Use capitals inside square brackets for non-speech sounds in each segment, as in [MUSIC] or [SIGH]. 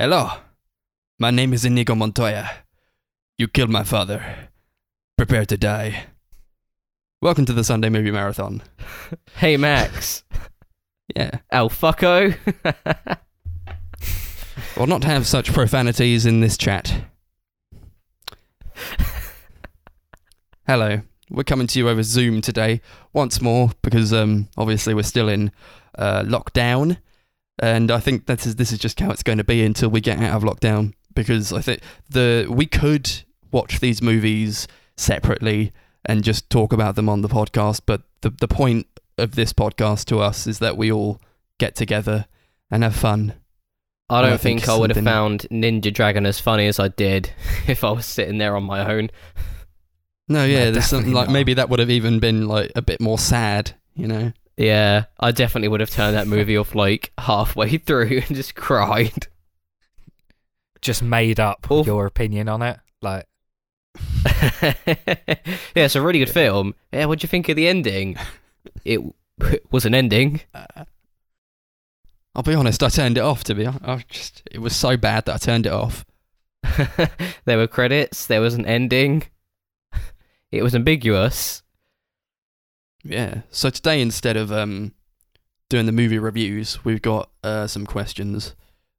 Hello. My name is Inigo Montoya. You killed my father. Prepare to die. Welcome to the Sunday Movie Marathon. [LAUGHS] Hey Max. [LAUGHS] Yeah. El fucko. [LAUGHS] Well, not to have such profanities in this chat. Hello. We're coming to you over Zoom today once more because um, obviously we're still in uh, lockdown, and I think that is this is just how it's going to be until we get out of lockdown. Because I think the we could watch these movies separately and just talk about them on the podcast, but the the point of this podcast to us is that we all get together and have fun. I don't think think I would have found Ninja Dragon as funny as I did [LAUGHS] if I was sitting there on my own. No, yeah, No, there's something like not. maybe that would have even been like a bit more sad, you know. Yeah, I definitely would have turned that movie off like halfway [LAUGHS] through and just cried. Just made up Oof. your opinion on it. Like, [LAUGHS] yeah, it's a really good film. Yeah, what'd you think of the ending? [LAUGHS] It was an ending. Uh, I'll be honest, I turned it off. To be honest, I just it was so bad that I turned it off. there were credits. There was an ending. It was ambiguous. Yeah. So today, instead of um doing the movie reviews, we've got uh, some questions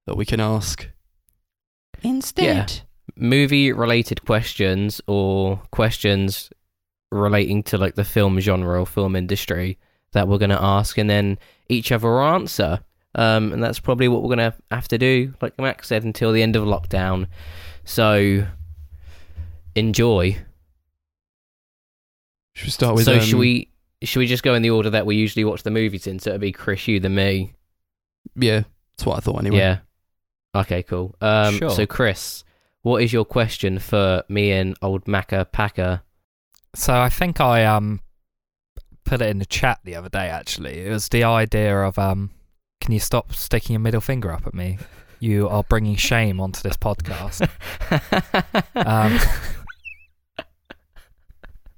that we can ask. Instead, Movie related questions or questions relating to like the film genre or film industry that we're going to ask and then each other will answer. Um, and that's probably what we're going to have to do, like Max said, until the end of lockdown. So enjoy. should we start with? so um, should we should we just go in the order that we usually watch the movies in? So it'd be Chris, you, then me. Yeah, that's what I thought anyway. Yeah. Okay, cool. Um, Sure. So Chris, what is your question for me and old Macca Packer? so I think I um put it in the chat the other day. Actually, it was the idea of um, can you stop sticking your middle finger up at me? You are bringing shame onto this podcast. [LAUGHS] Um,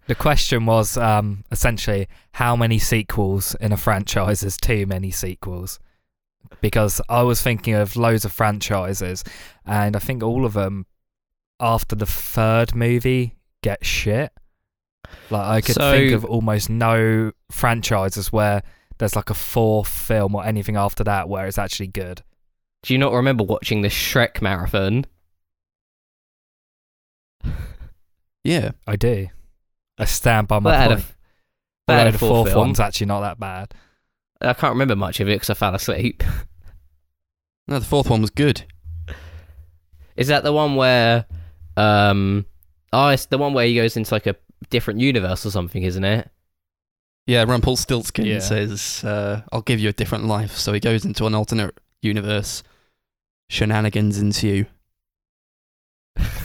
the question was um, essentially how many sequels in a franchise is too many sequels? Because I was thinking of loads of franchises, and I think all of them after the third movie get shit. Like I could So- think of almost no franchises where there's like a fourth film or anything after that where it's actually good. Do you not remember watching the Shrek marathon? Yeah. I do. I stamp on my That had point. that had Although a the full fourth film. one's actually not that bad. I can't remember much of it because I fell asleep. [LAUGHS] No, the fourth one was good. Is that the one where, um, oh, it's the one where he goes into like a different universe or something, isn't it? Yeah, Rumpelstiltskin Yeah. says, uh, "I'll give you a different life." So he goes into an alternate universe. Shenanigans ensue. [LAUGHS]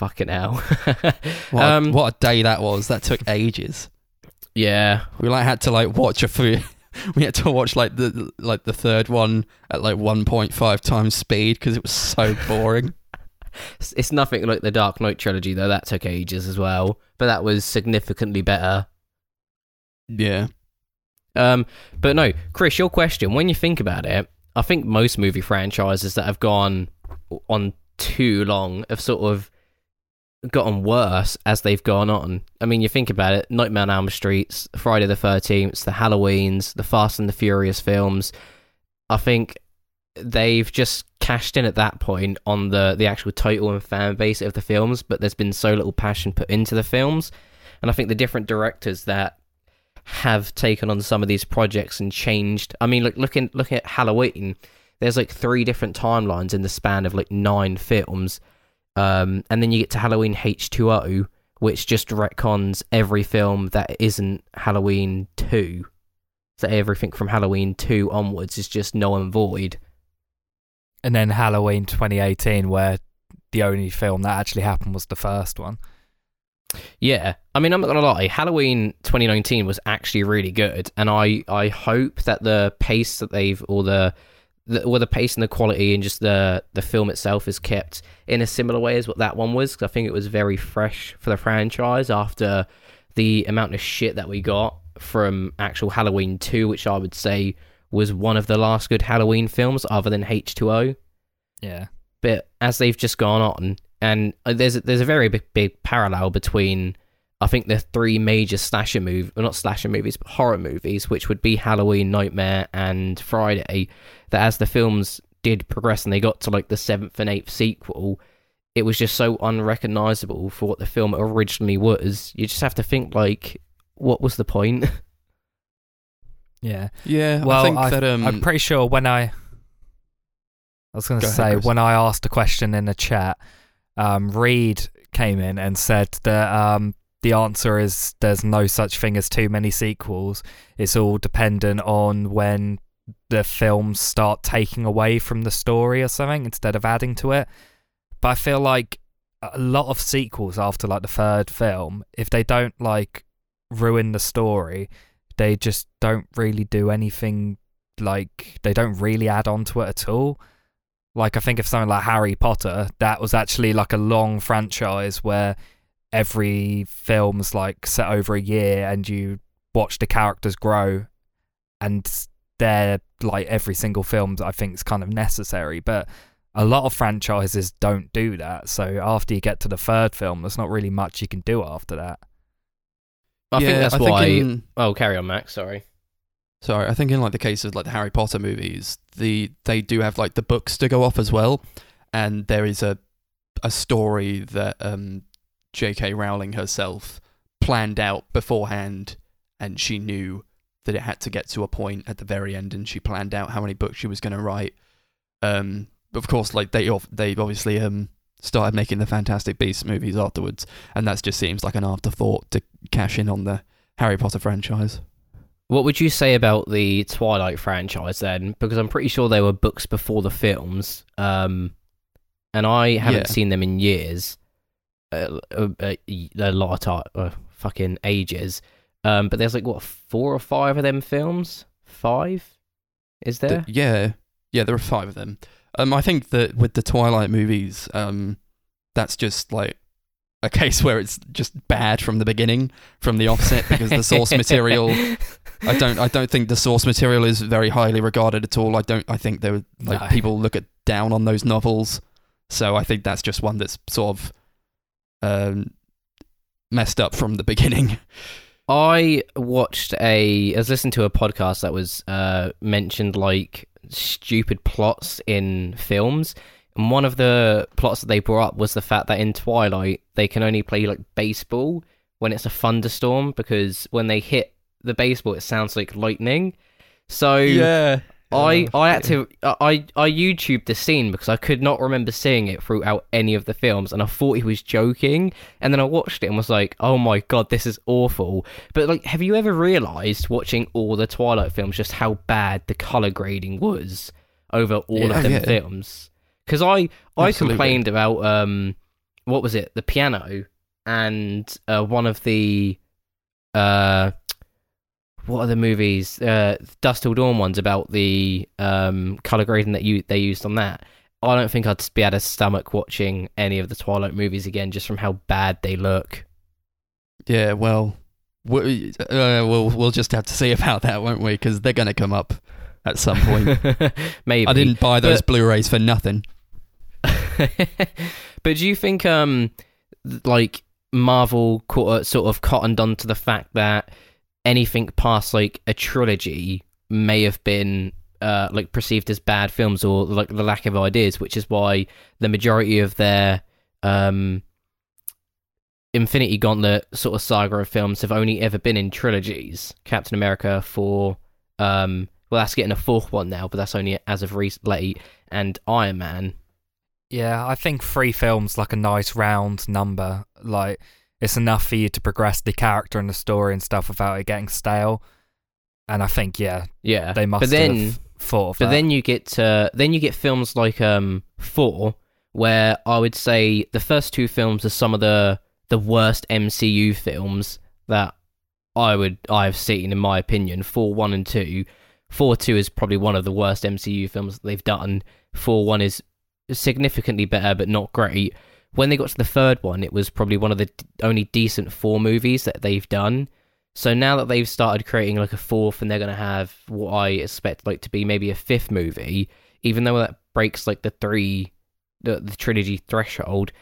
Fucking hell. [LAUGHS] What, um, a, what a day that was! That took ages. yeah. We like had to like watch a few. [LAUGHS] We had to watch like the like the third one at like 1.5 times speed because it was so [LAUGHS] boring. It's, it's nothing like the Dark Knight trilogy though. That took ages as well, but that was significantly better. yeah, Um, but no, Chris, your question. When you think about it, I think most movie franchises that have gone on too long have sort of gotten worse as they've gone on. I mean, you think about it: Nightmare on Elm Street, Friday the Thirteenth, the Halloweens, the Fast and the Furious films. I think they've just cashed in at that point on the the actual title and fan base of the films, but there's been so little passion put into the films, and I think the different directors that have taken on some of these projects and changed. I mean, look, looking look at Halloween. There's like three different timelines in the span of like nine films, um, and then you get to Halloween H2O, which just retcons every film that isn't Halloween two. So everything from Halloween two onwards is just null and void. And then Halloween 2018, where the only film that actually happened was the first one. Yeah, I mean, I'm not gonna lie. Halloween 2019 was actually really good, and I I hope that the pace that they've or the the, well, the pace and the quality and just the the film itself is kept in a similar way as what that one was. 'cause I think it was very fresh for the franchise after the amount of shit that we got from actual Halloween 2, which I would say was one of the last good Halloween films other than H2O. Yeah. but as they've just gone on, and uh, there's a, there's a very big, big parallel between I think the three major slasher movie, well, not slasher movies, but horror movies, which would be Halloween, Nightmare, and Friday. That as the films did progress and they got to like the seventh and eighth sequel, it was just so unrecognizable for what the film originally was. You just have to think like, what was the point? [LAUGHS] Yeah. Yeah, Well, I think I- that um, I'm pretty sure when I, I was going to Go ahead, say Chris. when I asked a question in the chat, um, Reed came in and said that um, the answer is there's no such thing as too many sequels. It's all dependent on when the films start taking away from the story or something instead of adding to it. But I feel like a lot of sequels after like the third film, if they don't like ruin the story, they just don't really do anything like they don't really add on to it at all. Like I think of something like Harry Potter, that was actually like a long franchise where every film's like set over a year and you watch the characters grow and they're like every single film I think is kind of necessary. But a lot of franchises don't do that. So after you get to the third film, there's not really much you can do after that. I yeah, think that's I why. in- Oh, carry on, Max. Sorry. Sorry, I think in like the case of like the Harry Potter movies, the they do have like the books to go off as well, and there is a a story that um J.K. Rowling herself planned out beforehand, and she knew that it had to get to a point at the very end, and she planned out how many books she was going to write. Um, of course, like they they obviously um started making the Fantastic Beasts movies afterwards, and that just seems like an afterthought to cash in on the Harry Potter franchise. What would you say about the Twilight franchise then? Because I'm pretty sure there were books before the films, um, and I haven't Yeah. seen them in years, uh, uh, uh, a lot of time, uh, fucking ages. Um, but there's like what four or five of them films? Five? Is The- there? yeah, yeah, there are five of them. Um, I think that with the Twilight movies, um, that's just like a case where it's just bad from the beginning, from the offset, because the source material. [LAUGHS] I don't, I don't think the source material is very highly regarded at all. I don't, I think there, like No. people look at down on those novels, so I think that's just one that's sort of um, messed up from the beginning. [LAUGHS] I watched a. I was listening to a podcast that was uh, mentioned like stupid plots in films, and one of the plots that they brought up was the fact that in Twilight they can only play like baseball when it's a thunderstorm because when they hit the baseball it sounds like lightning. So yeah, I I had to I I YouTubed the scene because I could not remember seeing it throughout any of the films, and I thought he was joking. And then I watched it and was like, "Oh my god, this is awful." But like, have you ever realized watching all the Twilight films just how bad the color grading was over all Yeah. of them Yeah. films? Because I I Absolutely. complained about um what was it the piano and uh, one of the uh what are the movies? Uh, Dusk Till Dawn ones about the um, color grading that you they used on that. I don't think I'd be able to stomach watching any of the Twilight movies again, just from how bad they look. Yeah, well, we, uh, we'll we'll just have to see about that, won't we? Because they're going to come up at some point. [LAUGHS] Maybe I didn't buy those but- Blu-rays for nothing. [LAUGHS] but do you think um like Marvel uh, sort of cottoned on to the fact that anything past like a trilogy may have been uh like perceived as bad films or like the lack of ideas, which is why the majority of their um Infinity Gauntlet sort of saga of films have only ever been in trilogies. Captain America for um well that's getting a fourth one now, but that's only as of recent late and Iron Man Yeah, I think three films like a nice round number. Like it's enough for you to progress the character and the story and stuff without it getting stale. And I think yeah, Yeah, they must But then, have thought of but that. then you get uh, then you get films like um Thor, where I would say the first two films are some of the the worst MCU films that I would I've seen in my opinion. Thor one and two. Thor two is probably one of the worst MCU films that they've done. Thor one is significantly better, but not great. When they got to the third one, it was probably one of the d- only decent Thor movies that they've done. So now that they've started creating like a fourth and they're going to have what I expect like to be maybe a fifth movie, even though that breaks like the three, the, the trilogy threshold,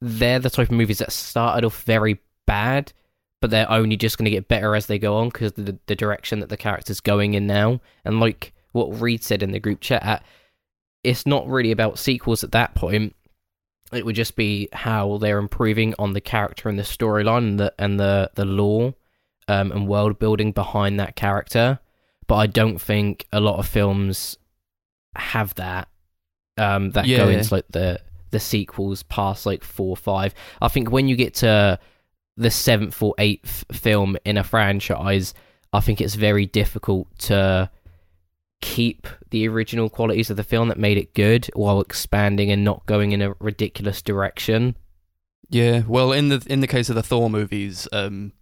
they're the type of movies that started off very bad, but they're only just going to get better as they go on because the the direction that the character's going in now. And like what Reed said in the group chat, it's not really about sequels at that point. It would just be how they're improving on the character and the storyline and the and the the lore um, and world building behind that character. But I don't think a lot of films have that. Um, that go into like the the sequels past like four or five. I think when you get to the seventh or eighth film in a franchise, I think it's very difficult to keep the original qualities of the film that made it good while expanding and not going in a ridiculous direction. Yeah, well, in the in the case of the Thor movies, um,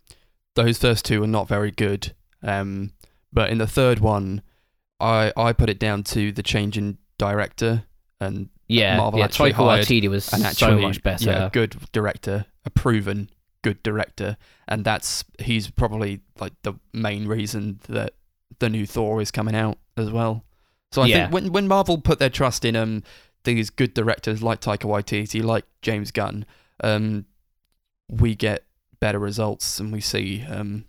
those first two are not very good. Um, but in the third one, I I put it down to the change in director and Yeah, Marvel yeah. actually Taika Waititi was an actually so much better. yeah, good director, a proven good director, and that's he's probably like the main reason that the new Thor is coming out as well. So I Yeah. think when when Marvel put their trust in um these good directors like Taika Waititi, like James Gunn, um, we get better results and we see um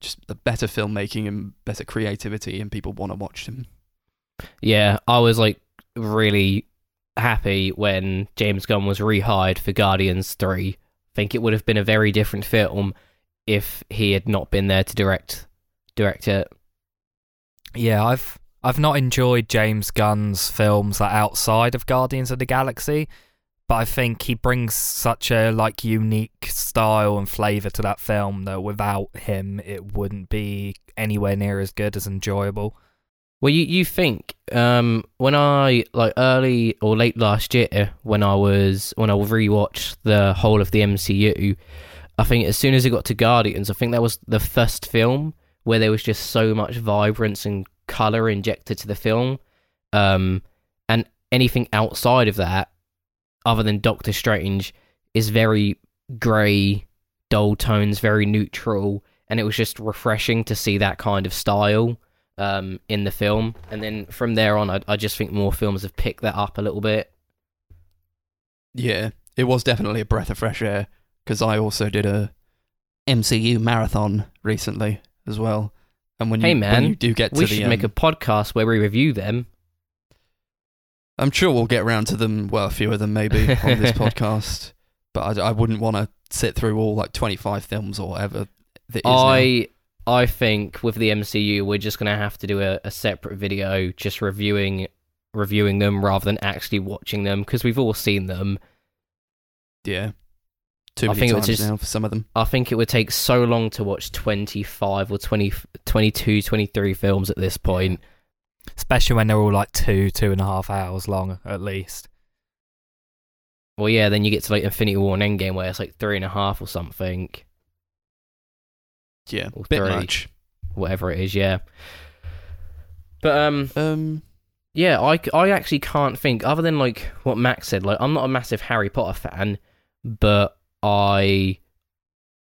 just a better filmmaking and better creativity, and people want to watch them. Yeah, I was like really happy when James Gunn was rehired for Guardians 3. I think it would have been a very different film if he had not been there to direct direct it. Yeah, I've I've not enjoyed James Gunn's films like outside of Guardians of the Galaxy, but I think he brings such a like unique style and flavor to that film that without him it wouldn't be anywhere near as good as enjoyable. Well, you you think um, when I like early or late last year when I was when I rewatched the whole of the MCU, I think as soon as it got to Guardians, I think that was the first film where there was just so much vibrance and color injected to the film, um, and anything outside of that, other than Doctor Strange, is very grey, dull tones, very neutral, and it was just refreshing to see that kind of style um, in the film. And then from there on, I, I just think more films have picked that up a little bit. Yeah, it was definitely a breath of fresh air because I also did a MCU marathon recently as well. And when you, Hey, when man, you do get to We the, should make a um, podcast where we review them. I'm sure we'll get around to them. Well, a few of them maybe on this [LAUGHS] podcast, but I, I wouldn't want to sit through all like 25 films or whatever. That is now. I I think with the MCU, we're just gonna have to do a, a separate video just reviewing reviewing them rather than actually watching them because we've all seen them. yeah, too I many think it was times just- now for some of them. I think it would take so long to watch 25 or 20, 22, 23 films at this point. Especially when they're all like two, two and a half hours long at least. Well, yeah, then you get to like Infinity War and Endgame where it's like three and a half or something. Yeah, Or bit three. much. whatever it is, yeah. But um, Um, yeah, I actually can't think other than like what Max said. Like, I'm not a massive Harry Potter fan, but I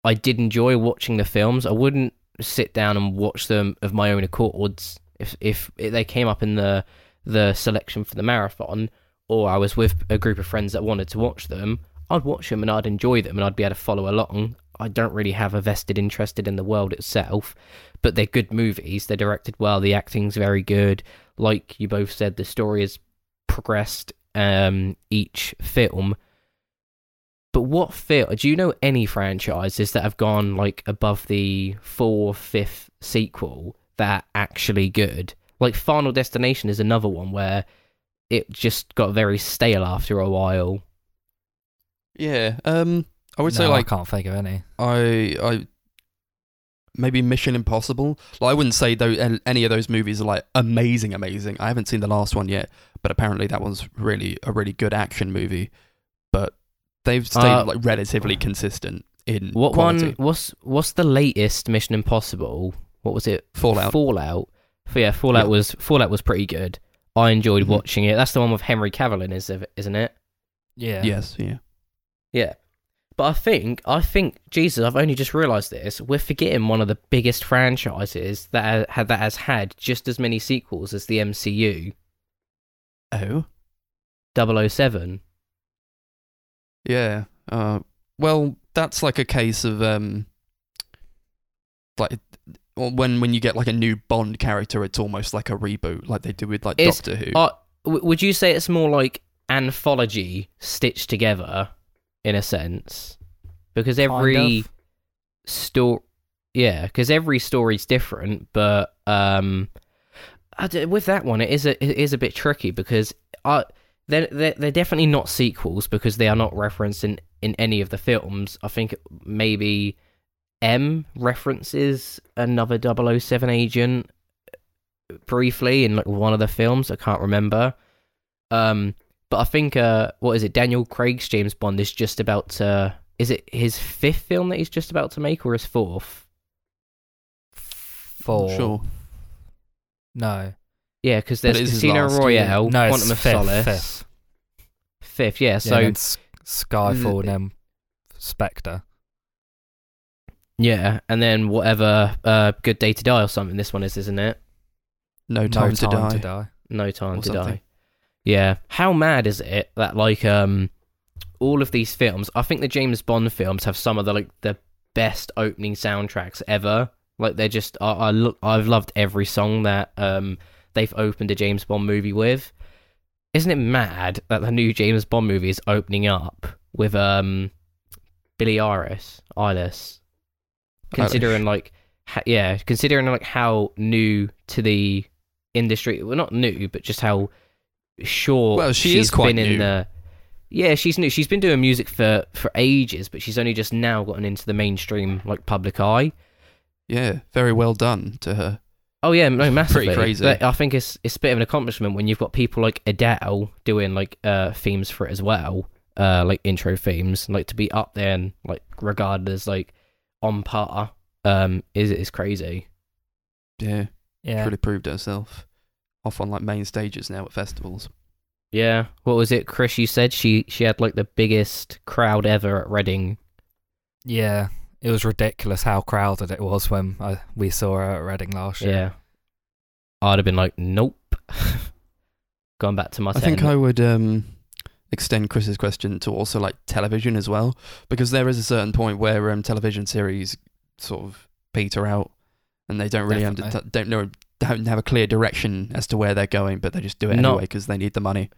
I did enjoy watching the films. I wouldn't sit down and watch them of my own accords if if they came up in the the selection for the marathon, or I was with a group of friends that wanted to watch them. I'd watch them and I'd enjoy them and I'd be able to follow along. I don't really have a vested interest in the world itself, but they're good movies. They're directed well. The acting's very good. Like you both said, the story has progressed um, each film. But what film? Do you know any franchises that have gone like above the fourth, fifth sequel that are actually good? Like Final Destination is another one where it just got very stale after a while. yeah. Um, I would say like I can't think of any. I I maybe Mission Impossible. Like, I wouldn't say though any of those movies are like amazing, amazing. I haven't seen the last one yet, but apparently that was really a really good action movie. But they've stayed Uh, like relatively consistent in What quality. one? What's what's the latest Mission Impossible? What was it? Fallout. Fallout. Yeah, Fallout Yeah. was Fallout was pretty good. I enjoyed Mhm. watching it. That's the one with Henry Cavill in, is isn't it? Yeah. Yes, yeah. Yeah. But I think I think Jesus, I've only just realised this. We're forgetting one of the biggest franchises that ha- that has had just as many sequels as the MCU. Oh, 007. Yeah. Uh, well, that's like a case of um, like when when you get like a new Bond character, it's almost like a reboot, like they do with like Is- Doctor Who. Uh, w- would you say it's more like anthology stitched together in a sense? Because every Kind of. story, yeah, because every story's different. But um, I d- with that one, it is a it is a bit tricky because I they're, they're they're definitely not sequels because they are not referenced in in any of the films. I think maybe M references another 007 agent briefly in like one of the films. I can't remember. Um, but I think uh, what is it? Daniel Craig's James Bond is just about to. Is it his fifth film that he's just about to make, or his fourth? Four. Sure. No. Yeah, because But there's it is his Casino last, yeah. Royale, No, it's Quantum of fifth, Solace, fifth. Fifth, yeah. Yeah, So and then S- Skyfall Mm. and then Spectre. yeah, and then whatever, uh, Good Day to Die or something. This one is, isn't it? No time, no to, time die. to die. No time Or to something. die. Yeah. How mad is it that like um all of these films, I think the James Bond films have some of the like the best opening soundtracks ever. Like they're just I, I look I've loved every song that um they've opened a James Bond movie with. Isn't it mad that the new James Bond movie is opening up with um Billie Eilish, Eilish? Considering like ha- yeah, considering like how new to the industry, well not new, but just how short Well, she quite been in new. the yeah, she's new. She's been doing music for for ages, but she's only just now gotten into the mainstream like public eye. Yeah, very well done to her. Oh yeah, no, massively. Pretty crazy. But I think it's it's a bit of an accomplishment when you've got people like Adele doing like uh themes for it as well, uh like intro themes, like to be up there and like regarded as like on par, um is is crazy. Yeah, Yeah. really proved herself. Off on like main stages now at festivals. Yeah, what was it, Chris? You said she she had like the biggest crowd ever at Reading. Yeah. It was ridiculous how crowded it was when I, we saw her at Reading last year. Yeah, I'd have been like, nope. [LAUGHS] Going back to my. I think. I would um, extend Chris's question to also like television as well, because there is a certain point where um, television series sort of peter out, and they don't really under- don't know don't have a clear direction as to where they're going, but they just do it No. anyway because they need the money.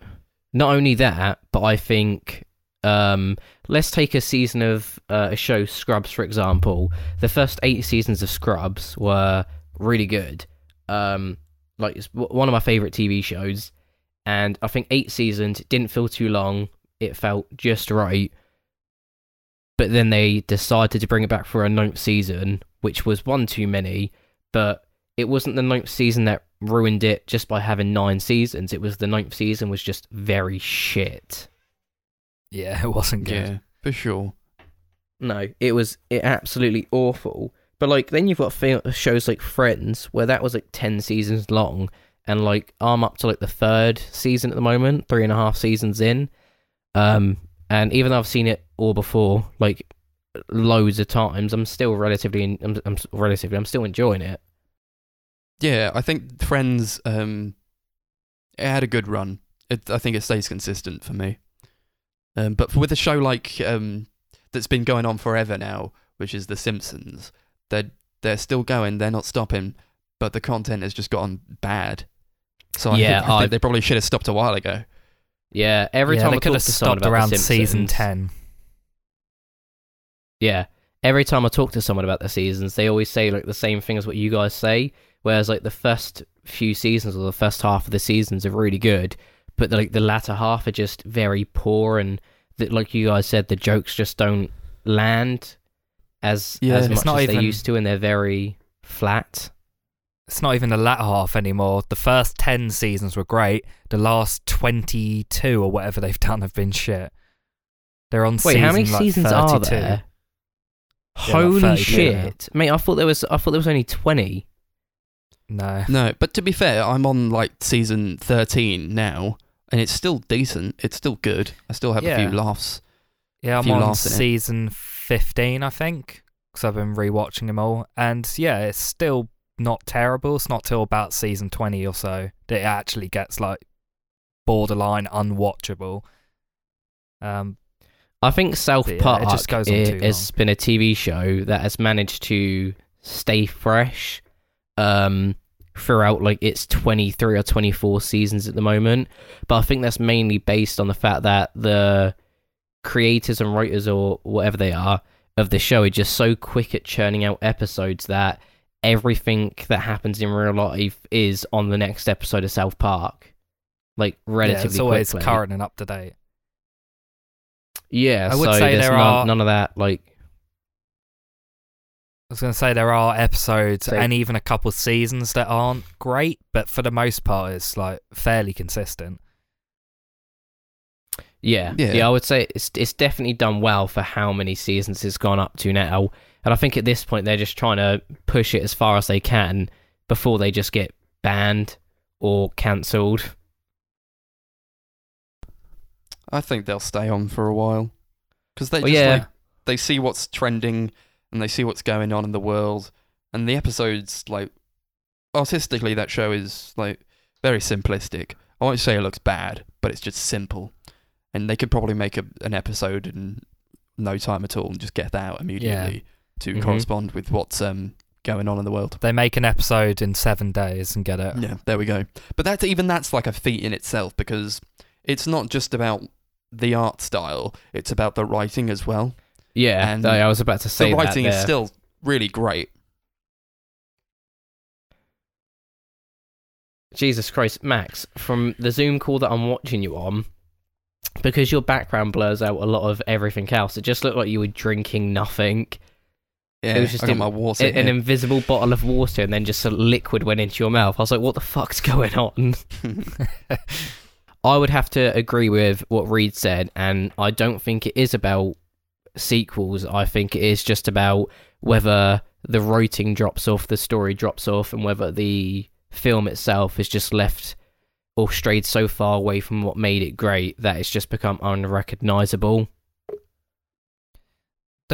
not only that, but I think um, let's take a season of uh, a show, Scrubs, for example. The first eight seasons of Scrubs were really good. Um, like it's one of my favorite TV shows, and I think eight seasons didn't feel too long. It felt just right. But then they decided to bring it back for a ninth season, which was one too many. But it wasn't the ninth season that ruined it just by having nine seasons. It was the ninth season was just very shit. Yeah, [LAUGHS] it wasn't good. Yeah, for sure. No, it was it absolutely awful. But like then you've got fi- shows like Friends where that was like ten seasons long, and like I'm up to like the third season at the moment, three and a half seasons in. Um, and even though I've seen it all before, like loads of times, I'm still relatively, in, I'm, I'm relatively, I'm still enjoying it. Yeah, I think Friends um, it had a good run. It, I think it stays consistent for me. Um, but with a show like um, that's been going on forever now, which is The Simpsons, they're they're still going. They're not stopping, but the content has just gotten bad. So I, Yeah, think, I I- think they probably should have stopped a while ago. Yeah, every yeah, time they I could talk have to someone stopped about around the season Simpsons- 10. Yeah. Every time I talk to someone about the seasons, they always say like the same thing as what you guys say. Whereas like the first few seasons or the first half of the seasons are really good, but the, like the latter half are just very poor and that like you guys said, the jokes just don't land as Yeah. as It's much not as even- they used to, and they're very flat. It's not even the latter half anymore. The first 10 seasons were great. The last 22 or whatever they've done have been shit. They're on Wait, season how many like, seasons 32. are there? Yeah, like Holy 32 shit, mate! I thought there was I thought there was only twenty. No. No, but to be fair, I'm on like season 13 now, and it's still decent. It's still good. I still have a few laughs. Yeah, I'm on laughs it. season 15, I think, because I've been rewatching them all. And yeah, it's still not terrible. It's not till about season 20 or so that it actually gets like borderline unwatchable. Um, I think South But yeah, Park it just goes on i- too has been a TV show that has managed to stay fresh um, throughout like its 23 or 24 seasons at the moment. But I think that's mainly based on the fact that the creators and writers or whatever they are of the show are just so quick at churning out episodes that everything that happens in real life is on the next episode of South Park. Like yeah, relatively it's always quickly. current and up to date. Yeah, I would so say there none, are- none of that like was going to say there are episodes So- and even a couple seasons that aren't great, but for the most part, it's like fairly consistent. Yeah, Yeah. yeah, I would say it's it's definitely done well for how many seasons it's gone up to now, and I think at this point they're just trying to push it as far as they can before they just get banned or cancelled. I think they'll stay on for a while because they Well, just yeah. like they see what's trending and they see what's going on in the world and the episodes like artistically that show is like very simplistic. I won't say it looks bad, but it's just simple, and they could probably make a, an episode in no time at all and just get that out immediately to Mhm. correspond with what's um going on in the world. They make an episode in seven days and get it. Yeah, there we go. But that's even that's like a feat in itself because it's not just about the art style; it's about the writing as well. Yeah, And I was about to say the writing is still really great. Jesus Christ, Max, from the Zoom call that I'm watching you on, because your background blurs out a lot of everything else, it just looked like you were drinking nothing. Yeah, It was just in- my water. An invisible bottle of water and then just a liquid went into your mouth. I was like, what the fuck's [LAUGHS] going on? [LAUGHS] I would have to agree with what Reed said, and I don't think it is about sequels. I think it is just about whether the writing drops off, the story drops off, and whether the film itself is just left or strayed so far away from what made it great that it's just become unrecognizable.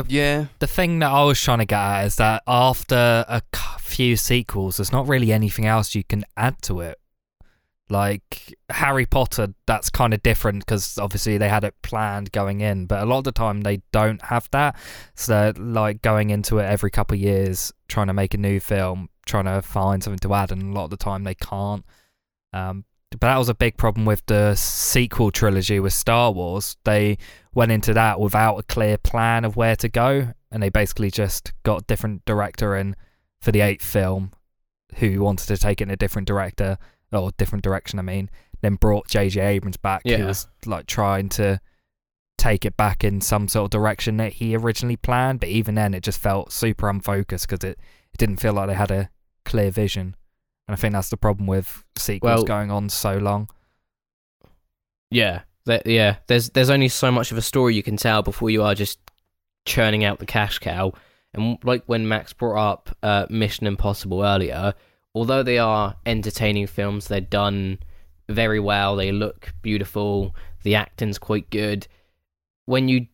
yeah, The thing that I was trying to get at is that after a few sequels, there's not really anything else you can add to it. Like Harry Potter, that's kind of different because obviously they had it planned going in, but a lot of the time they don't have that. So like going into it every couple of years, trying to make a new film, trying to find something to add, and a lot of the time they can't. Um, but that was a big problem with the sequel trilogy with Star Wars. They went into that without a clear plan of where to go, and they basically just got a different director in for the eighth film, who wanted to take it in a different director or different direction. I mean, then brought J.J. Abrams back, Yeah. who was like trying to take it back in some sort of direction that he originally planned. But even then, it just felt super unfocused because it, it didn't feel like they had a clear vision. And I think that's the problem with sequels Well- going on so long. Yeah, that, yeah. There's there's only so much of a story you can tell before you are just churning out the cash cow. And like when Max brought up uh, Mission Impossible earlier, although they are entertaining films, they're done very well. They look beautiful. The acting's quite good. When you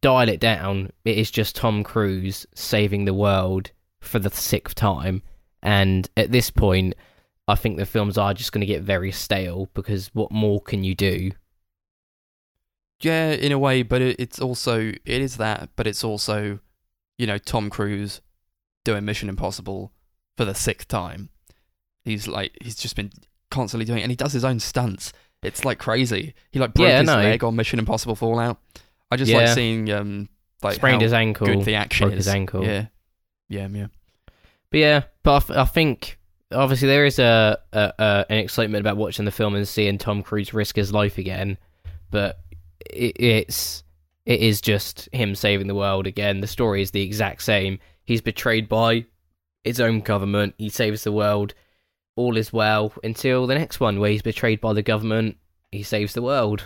dial it down, it is just Tom Cruise saving the world for the sixth time. And at this point, I think the films are just going to get very stale because what more can you do? yeah, in a way, but it's also it is that, but it's also, you know, Tom Cruise doing Mission Impossible for the sixth time. He's like he's just been constantly doing, it, and he does his own stunts. It's like crazy. He like broke Yeah, his no. leg on Mission Impossible Fallout. I just like Yeah. seeing um like Sprained how his ankle. good the action broke is. his ankle. Yeah, yeah, yeah. But yeah, but I, th- I think obviously there is a, a, a an excitement about watching the film and seeing Tom Cruise risk his life again, but it, it's it is just him saving the world again. The story is the exact same. He's betrayed by his own government. He saves the world. All is well until the next one where he's betrayed by the government. He saves the world.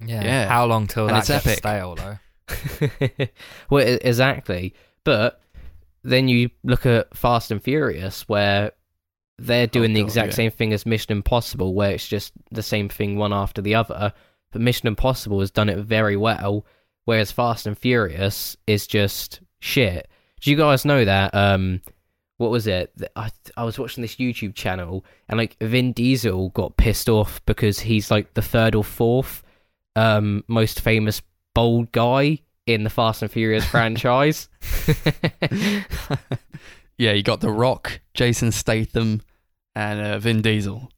Yeah. Yeah. How long till And that it's gets epic. stale, though? [LAUGHS] well, exactly. But then you look at Fast and Furious, where they're doing the God, exact yeah. same thing as Mission Impossible, where it's just the same thing one after the other. But Mission Impossible has done it very well, whereas Fast and Furious is just shit. Do you guys know that um, what was it? I I was watching this YouTube channel and like Vin Diesel got pissed off because he's like the third or fourth um most famous bold guy in the Fast and Furious [LAUGHS] franchise. [LAUGHS] yeah, you got The Rock, Jason Statham, and uh, Vin Diesel.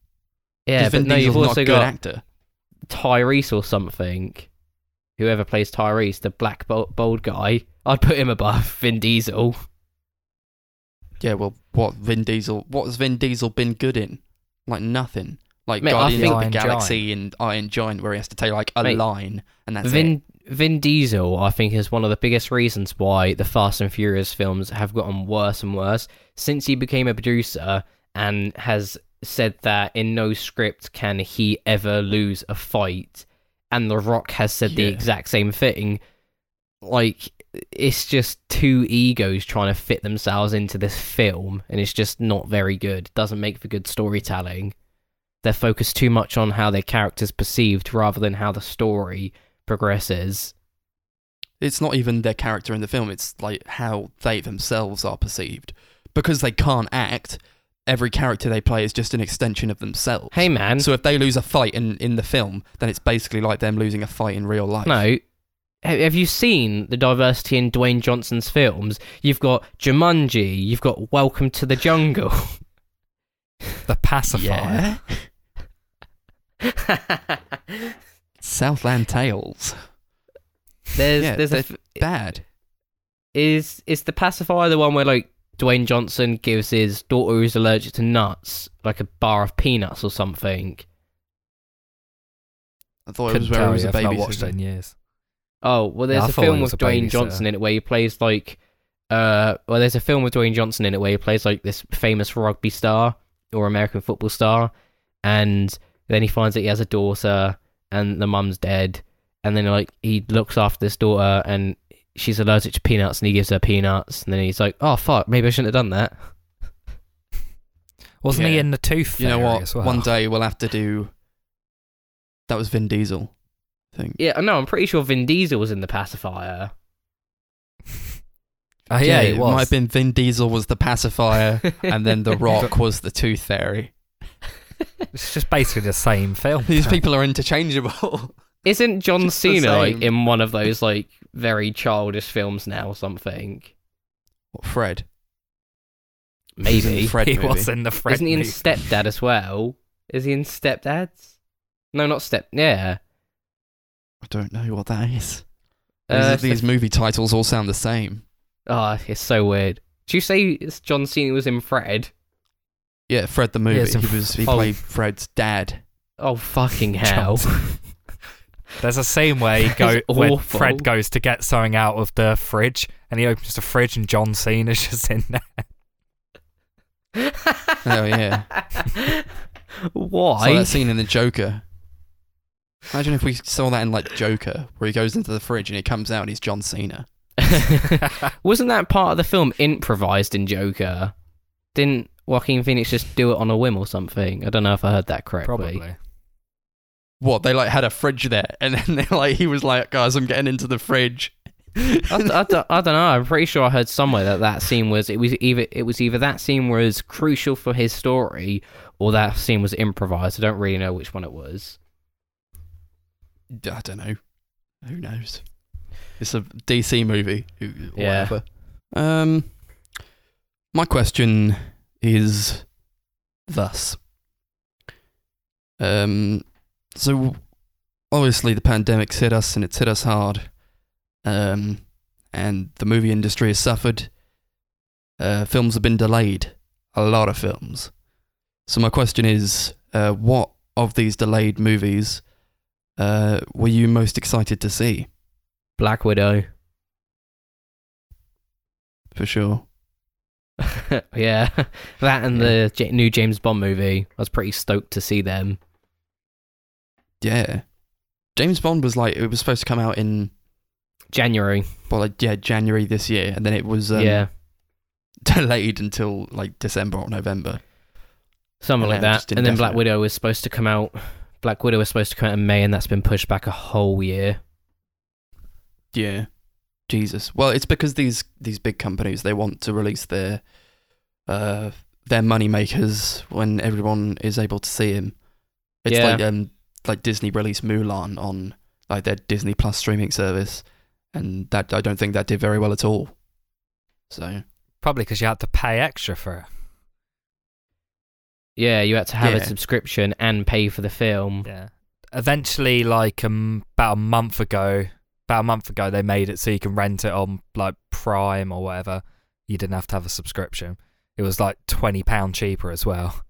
yeah, 'Cause but Vin no, you've also got actor. Tyrese or something. Whoever plays Tyrese, the black bold guy, I'd put him above Vin Diesel. Yeah, well, what Vin Diesel? What has Vin Diesel been good in? Like nothing. Like Mate, I Guardians think- of the Iron Galaxy and Iron Giant, where he has to take like a Mate, line and that's it. Vin Vin Diesel, I think, is one of the biggest reasons why the Fast and Furious films have gotten worse and worse since he became a producer and has said that in no script can he ever lose a fight. And The Rock has said the Yeah. exact same thing. Like, it's just two egos trying to fit themselves into this film, and it's just not very good. doesn't make for good storytelling. They're focused too much on how their characters perceived rather than how the story progresses. It's not even their character in the film, it's like how they themselves are perceived. Because they can't act, every character they play is just an extension of themselves. Hey man, So if they lose a fight in, in the film, then it's basically like them losing a fight in real life. no. Ha- Have you seen the diversity in Dwayne Johnson's films? You've got Jumanji, you've got Welcome to the Jungle. [LAUGHS] The pacifier. [LAUGHS] Southland Tales. there's Yeah, there's a Bad. is is the pacifier the one where like Dwayne Johnson gives his daughter who's allergic to nuts like a bar of peanuts or something? I thought it Couldn't was where he was a baby. watched it in years. Oh well, there's Yeah, I a thought film with a Dwayne. Johnson in it where he plays like, uh, well, there's a film with Dwayne Johnson in it where he plays like this famous rugby star or American football star, and then he finds that he has a daughter and the mum's dead, and then like he looks after this daughter and she's allergic to peanuts and he gives her peanuts, and then he's like, oh fuck, maybe I shouldn't have done that. Wasn't he in the Tooth You know what? as well? One day we'll have to do. That was Vin Diesel. I think. Yeah, no, I'm pretty sure Vin Diesel was in the pacifier. Oh, yeah, it it was. might have been Vin Diesel was the pacifier, [LAUGHS] and then The Rock was the Tooth Fairy. [LAUGHS] It's just basically the same film. These people are interchangeable. [LAUGHS] Isn't John Just Cena like in one of those like very childish films now or something? What, Fred. He's in Maybe. Fred he movie. was in the Fred Isn't he in movie. Stepdad as well? Is he in Stepdads? No, not Step. Yeah. I don't know what that is. Uh, these, these movie titles all sound the same. oh, it's so weird. Did you say John Cena was in Fred? Yeah, Fred the movie. it's in he was he Oh. played Fred's dad. Oh fucking hell! [LAUGHS] There's a scene where he go where. Fred goes to get something out of the fridge, and he opens the fridge, and John Cena's [LAUGHS] just in there. [LAUGHS] Oh yeah. Why? So that scene in the Joker. Imagine if we saw that in like Joker, where he goes into the fridge and he comes out and he's John Cena. [LAUGHS] Wasn't that part of the film improvised in Joker? Didn't Joaquin Phoenix just do it on a whim or something? I don't know if I heard that correctly. Probably. What they like had a fridge there, [LAUGHS] and then they like he was like, guys, I'm getting into the fridge. I, I, don't- I don't know. I'm pretty sure I heard somewhere that that scene was it was either it was either that scene was crucial for his story or that scene was improvised. I don't really know which one it was. I don't know. Who knows? It's a DC movie. Yeah. Whatever. Um, my question is thus. Um, so obviously the pandemic's hit us and it's hit us hard. Um, and the movie industry has suffered. Uh, films have been delayed. A lot of films. So my question is, uh, what of these delayed movies uh, were you most excited to see? Black Widow. For sure. [LAUGHS] yeah, [LAUGHS] that and the J- new James Bond movie. I was pretty stoked to see them. Yeah. James Bond was like it was supposed to come out in January. well like yeah January this year, and then it was um, yeah, [LAUGHS] delayed until like December or November. something and like that. And then Black. Widow was supposed to come out. Black Widow was supposed to come out in May, and that's been pushed back a whole year. Yeah. Jesus. Well, it's because these these big companies they want to release their uh, their money makers when everyone is able to see him. It's Yeah. like um like Disney released Mulan on like their Disney Plus streaming service, and that I don't think that did very well at all. So Probably because you had to pay extra for it. Yeah, you had to have Yeah. a subscription and pay for the film. Yeah. Eventually, like um, about a month ago, about a month ago, they made it so you can rent it on like Prime or whatever. You didn't have to have a subscription. It was like twenty pound cheaper as well.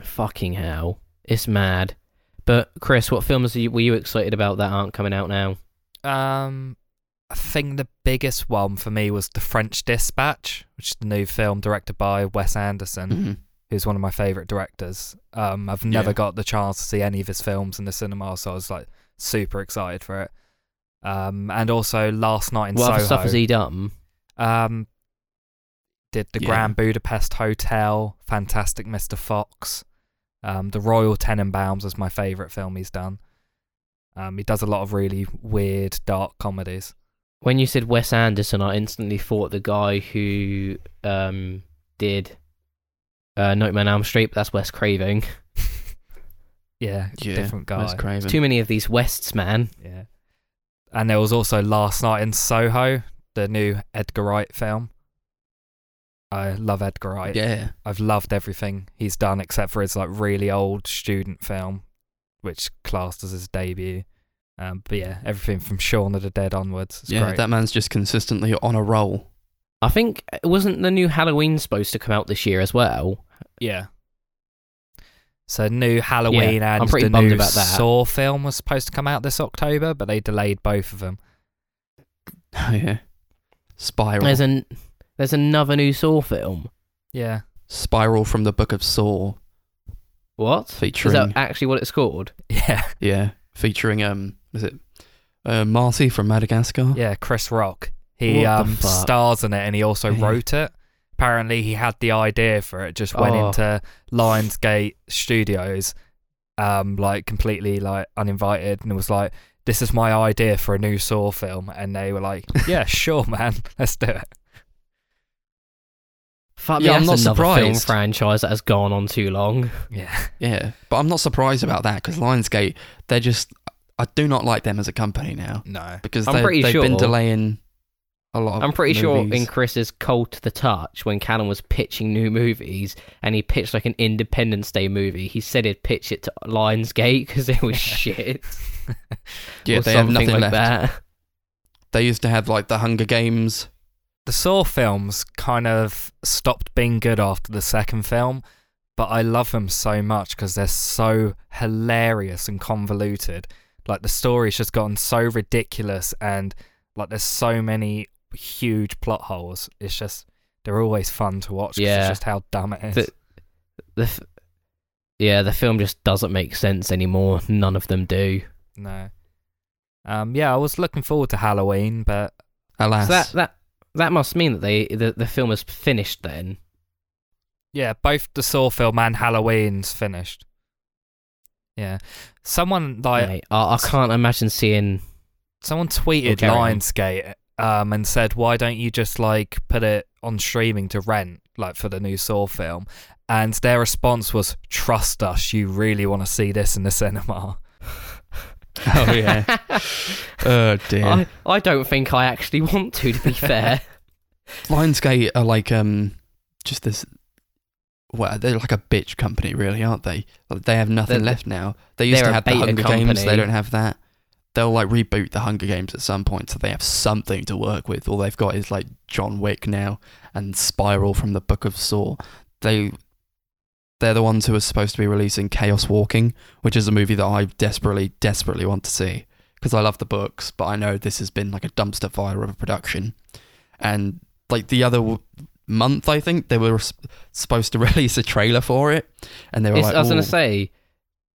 Fucking hell, it's mad. But Chris, what films are you, were you excited about that aren't coming out now? Um, I think the biggest one for me was The French Dispatch, which is the new film directed by Wes Anderson, mhm. Who's one of my favorite directors. Um, I've never Yeah. got the chance to see any of his films in the cinema, so I was like super excited for it. Um, and also Last Night in what Soho. stuff has he done? Um, did the Yeah. Grand Budapest Hotel, Fantastic Mr. Fox, um, The Royal Tenenbaums is my favourite film he's done. Um, he does a lot of really weird, dark comedies. When you said Wes Anderson, I instantly thought the guy who um, did uh, Nightmare on Elm Street. But that's Wes Craving. [LAUGHS] Yeah, yeah, different Wes guy. Craven. Too many of these Wests, man. Yeah. And there was also Last Night in Soho, the new Edgar Wright film. I love Edgar Wright. Yeah, I've loved everything he's done except for his like really old student film, which classed as his debut. Um, but yeah, everything from Shaun of the Dead onwards. It's yeah, great. that man's just consistently on a roll. I think wasn't the new Halloween supposed to come out this year as well? Yeah. So new Halloween Yeah, and I'm pretty the new about that. Saw film was supposed to come out this October, but they delayed both of them. Oh [LAUGHS] yeah, Spiral. There's an there's another new Saw film. Yeah. Spiral from the Book of Saw, What? featuring Is that actually what it's called? [LAUGHS] Yeah. yeah, featuring um, is it uh, Marty from Madagascar? Yeah, Chris Rock. He What um, stars in it and he also Yeah. wrote it. Apparently, he had the idea for it, just went Oh. into Lionsgate Studios, um, like completely like uninvited, and was like, "This is my idea for a new Saw film," and they were like, [LAUGHS] "Yeah, sure, man, [LAUGHS] let's do it." Fuck Yeah, me, I'm that's not another film franchise that has gone on too long. Yeah, Yeah, but I'm not surprised about that because Lionsgate, they're just, I do not like them as a company now no, because I'm they, pretty they've been delaying a lot of I'm pretty sure in Chris's Cult to the Touch, when Callum was pitching new movies and he pitched like an Independence Day movie, he said he'd pitch it to Lionsgate because it was [LAUGHS] shit. yeah, or they have nothing like left. that. They used to have like the Hunger Games. the Saw films kind of stopped being good after the second film, but I love them so much because they're so hilarious and convoluted. Like the story's just gotten so ridiculous, and like there's so many huge plot holes. It's just they're always fun to watch. Yeah. it's just how dumb it is. The- The f- yeah, the film just doesn't make sense anymore. None of them do. no. Um. Yeah, I was looking forward to Halloween, but Alas, So that that that must mean that they the, the film is finished then. yeah, both the Saw film and Halloween's finished. Yeah, someone like Mate, I, I can't imagine seeing. someone tweeted carry on. Lionsgate um and said why don't you just like put it on streaming to rent like for the new Saw film and their response was trust us you really want to see this in the cinema [LAUGHS] oh yeah, [LAUGHS] oh dear. I, I don't think I actually want to. To be [LAUGHS] fair, Lionsgate are like um, just this. Well, they're like a bitch company, really, aren't they? Like, they have nothing They're- left now. They used to have the beta Hunger Games. They don't have that. They'll like reboot the Hunger Games at some point, so they have something to work with. All they've got is like John Wick now and Spiral from the Book of Saw. They they're the ones who are supposed to be releasing Chaos Walking, which is a movie that I desperately, desperately want to see because I love the books, but I know this has been like a dumpster fire of a production. And like the other w- month, I think they were s- supposed to [LAUGHS] release a trailer for it, and they were It's- like, I was gonna say,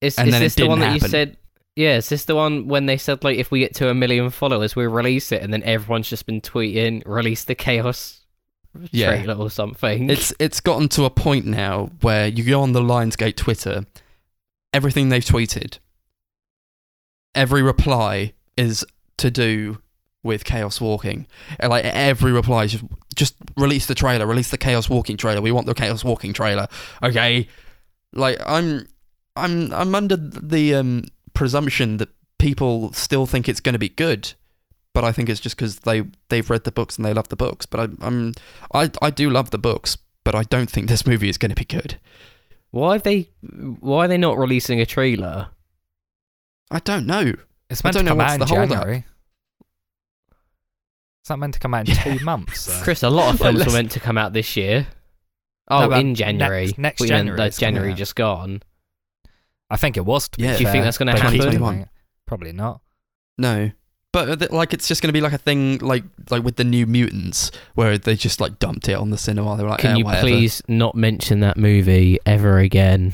is, is this the one didn't that you said? Yeah, is this the one when they said like if we get to a million followers, we release it, and then everyone's just been tweeting release the chaos Yeah. trailer or something. It's it's gotten to a point now where you go on the Lionsgate Twitter, everything they've tweeted, every reply is to do with Chaos Walking. And, Like every reply is just just release the trailer, release the Chaos Walking trailer. We want the Chaos Walking trailer. Okay, like I'm, I'm, I'm under the um, presumption that people still think it's going to be good, but I think it's just because they they've read the books and they love the books. But I, I'm, I, I do love the books, but I don't think this movie is going to be good. Why have they? Why are they not releasing a trailer? I don't know. It's I meant don't to know come what's out in the. January. Is that meant to come out in Yeah. two months? though? Chris, a lot of [LAUGHS] films were meant to come out this year. Oh, but in January. next- next We meant January that January out. just gone. I think it was. To be Yeah. Do you think that's gonna but happen? 2021. Probably not. No. But uh, th- like it's just going to be like a thing like like with the new mutants where they just like dumped it on the cinema. They were like, Can "Eh, you whatever." please not mention that movie ever again?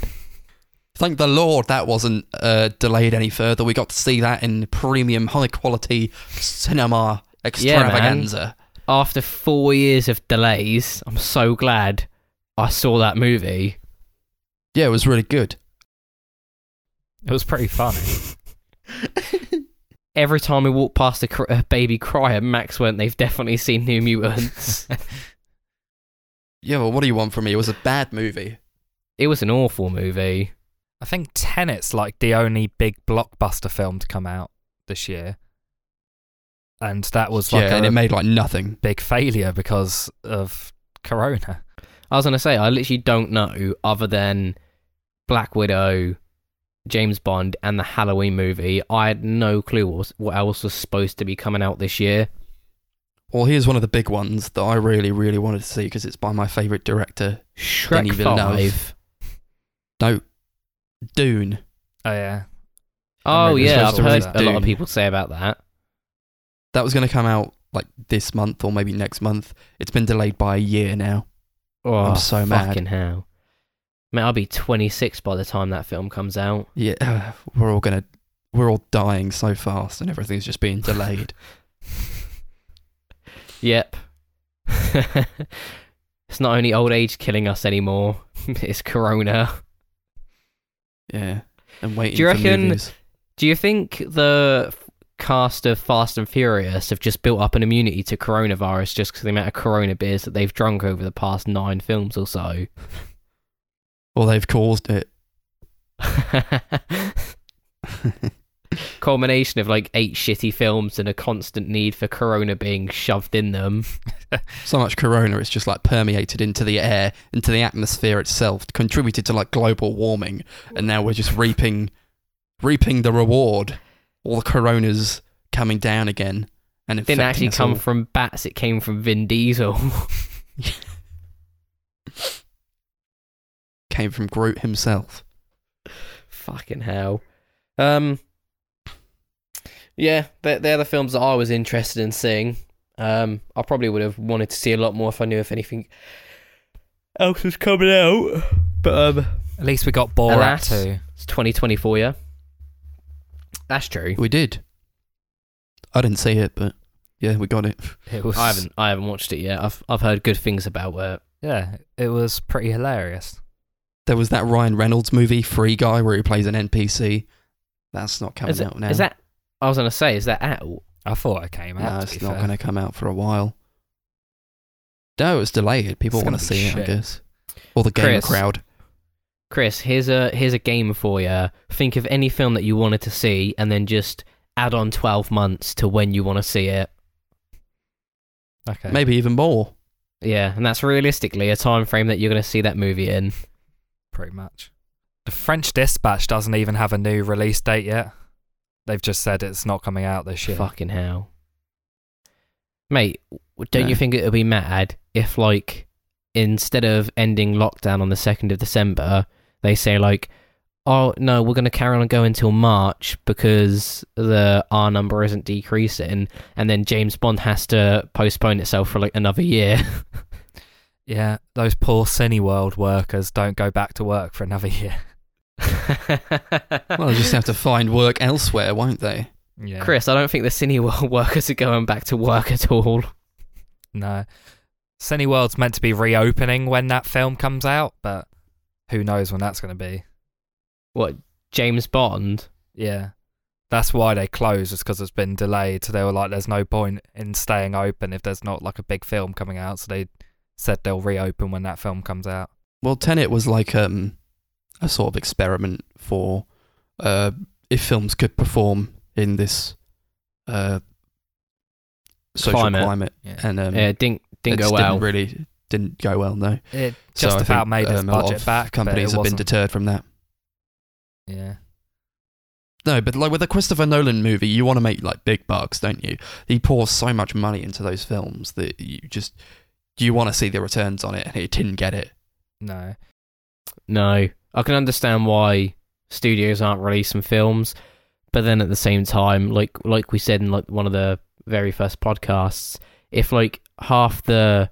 Thank the Lord that wasn't uh, delayed any further. We got to see that in premium, high quality cinema extravaganza. After four years of delays, I'm so glad I saw that movie. Yeah, it was really good. It was pretty funny. [LAUGHS] Every time we walked past a, cr- a baby crier, Max went, "They've definitely seen New Mutants." [LAUGHS] Yeah, well, what do you want from me? It was a bad movie. it was an awful movie. I think Tenet's like the only big blockbuster film to come out this year, and that was like yeah, a and it made like nothing. big failure because of Corona. I was gonna say I literally don't know other than Black Widow, James Bond, and the Halloween movie. I had no clue what, what else was supposed to be coming out this year. Well, here's one of the big ones that I really, really wanted to see because it's by my favourite director. Denis Shrek Villeneuve. Five. No, Dune. Oh yeah, Oh yeah, I've heard a lot of people say about that. That was going to come out like this month or maybe next month. It's been delayed by a year now. Oh, I'm so mad. fucking hell. Man, I'll be 26 by the time that film comes out. Yeah, [SIGHS] we're all gonna, we're all dying so fast, and everything's just being delayed. [LAUGHS] Yep. [LAUGHS] it's not only old age killing us anymore, [LAUGHS] it's Corona. yeah, and waiting Do you reckon- movies. Do you think the cast of Fast and Furious have just built up an immunity to coronavirus just because the amount of Corona beers that they've drunk over the past nine films or so? Or they've caused it. [LAUGHS] Culmination of like eight shitty films and a constant need for Corona being shoved in them. [LAUGHS] so much corona it's just like permeated into the air into the atmosphere itself contributed to like global warming and now we're just reaping reaping the reward all the coronas coming down again and It didn't actually come all. from bats, it came from Vin Diesel. [LAUGHS] came from groot himself Fucking hell. Um. Yeah, they're, they're the films that I was interested in seeing. Um, I probably would have wanted to see a lot more if I knew if anything else was coming out. But um, at least we got Borat Alas. too. it's 2024, yeah. That's true. we did i didn't see it but yeah we got it It was. I haven't I haven't watched it yet. I've I've heard good things about it. Yeah, it was pretty hilarious. There was that ryan reynolds movie free guy where he plays an npc that's not coming Is, it, out now is that? I was gonna say, is that out? I thought it came out. no it's not fair. going to come out for a while no it's delayed people want gonna to be see it i guess or the gamer Chris. crowd Chris, here's a here's a game for you. Think of any film that you wanted to see, and then just add on 12 months to when you want to see it. Okay. maybe even more Yeah, and that's realistically a time frame that you're going to see that movie in. Pretty much. The French Dispatch doesn't even have a new release date yet. They've just said it's not coming out this year. Fucking hell. Mate, don't No. you think it would be mad if, like, instead of ending lockdown on the 2nd of December, they say, like, oh, no, we're going to carry on going until March because the R number isn't decreasing, and then James Bond has to postpone itself for, like, another year. [LAUGHS] Yeah, those poor Cineworld workers don't go back to work for another [LAUGHS] year. Well, they'll just have to find work elsewhere, won't they? Yeah. Chris, I don't think the Cineworld [LAUGHS] workers are going back to work at all. No. Cineworld's meant to be reopening when that film comes out, but who knows when that's going to be. What, James Bond? Yeah. that's why they closed, is because it's been delayed. So they were like, "There's no point in staying open if there's not like a big film coming out." So they said they'll reopen when that film comes out. Well, Tenet was like um, a sort of experiment for uh, if films could perform in this uh, social Climate. climate, Yeah. and um, yeah, didn't didn't it go just well. didn't really didn't go well. No, It just I about think, made its um, a lot budget of back. Companies have been deterred from that. Yeah. No, but like with a Christopher Nolan movie, you want to make like big bucks, don't you? He pours so much money into those films that you just you want to see the returns on it, and he didn't get it. No. No, I can understand why studios aren't releasing films, but then at the same time, like like we said in like one of the very first podcasts, if like half the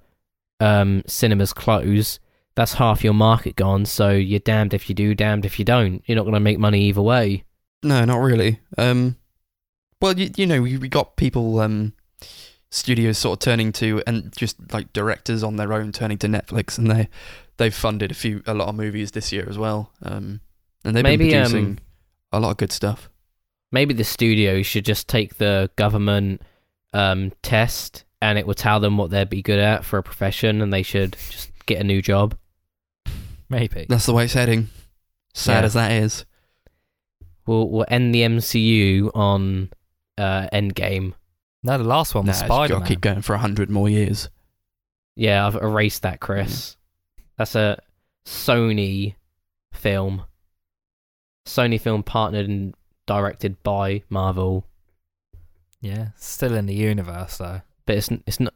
um, cinemas close, that's half your market gone. So you're damned if you do, damned if you don't. You're not going to make money either way. No, not really. Um, well, you, you know, we, we got people, um, studios sort of turning to, and just like directors on their own turning to Netflix, and they they've funded a few, a lot of movies this year as well. Um, and they've Maybe, been um, producing a lot of good stuff. Maybe the studios should just take the government um, test, and it will tell them what they'd be good at for a profession, and they should just get a new job. Maybe. That's the way it's heading. Sad Yeah. as that is. We'll we'll end the MCU on uh, Endgame. No, the last one Nah, was it's Spider Man. keep going for a hundred more years. Yeah, I've erased that, Chris. That's a Sony film. Sony film partnered and directed by Marvel, Yeah, still in the universe though. but it's it's not.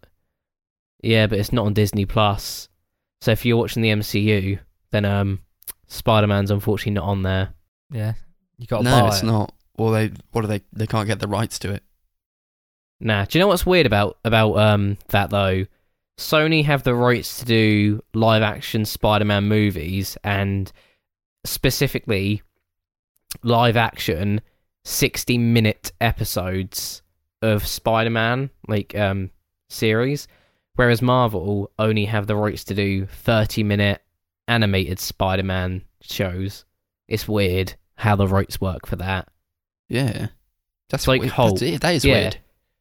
Yeah, but it's not on Disney Plus. So if you're watching the MCU, then um, Spider Man's unfortunately not on there. Yeah, you got no, buy it's it. not. Well, they what do they? They can't get the rights to it. Nah. Do you know what's weird about about um that though? Sony have the rights to do live action Spider-Man movies and specifically live action 60 minute episodes of Spider-Man like um series whereas Marvel only have the rights to do 30 minute animated Spider-Man shows. It's weird how the rights work for that. Yeah, that's like weird. Hulk. That's, that is Yeah. weird.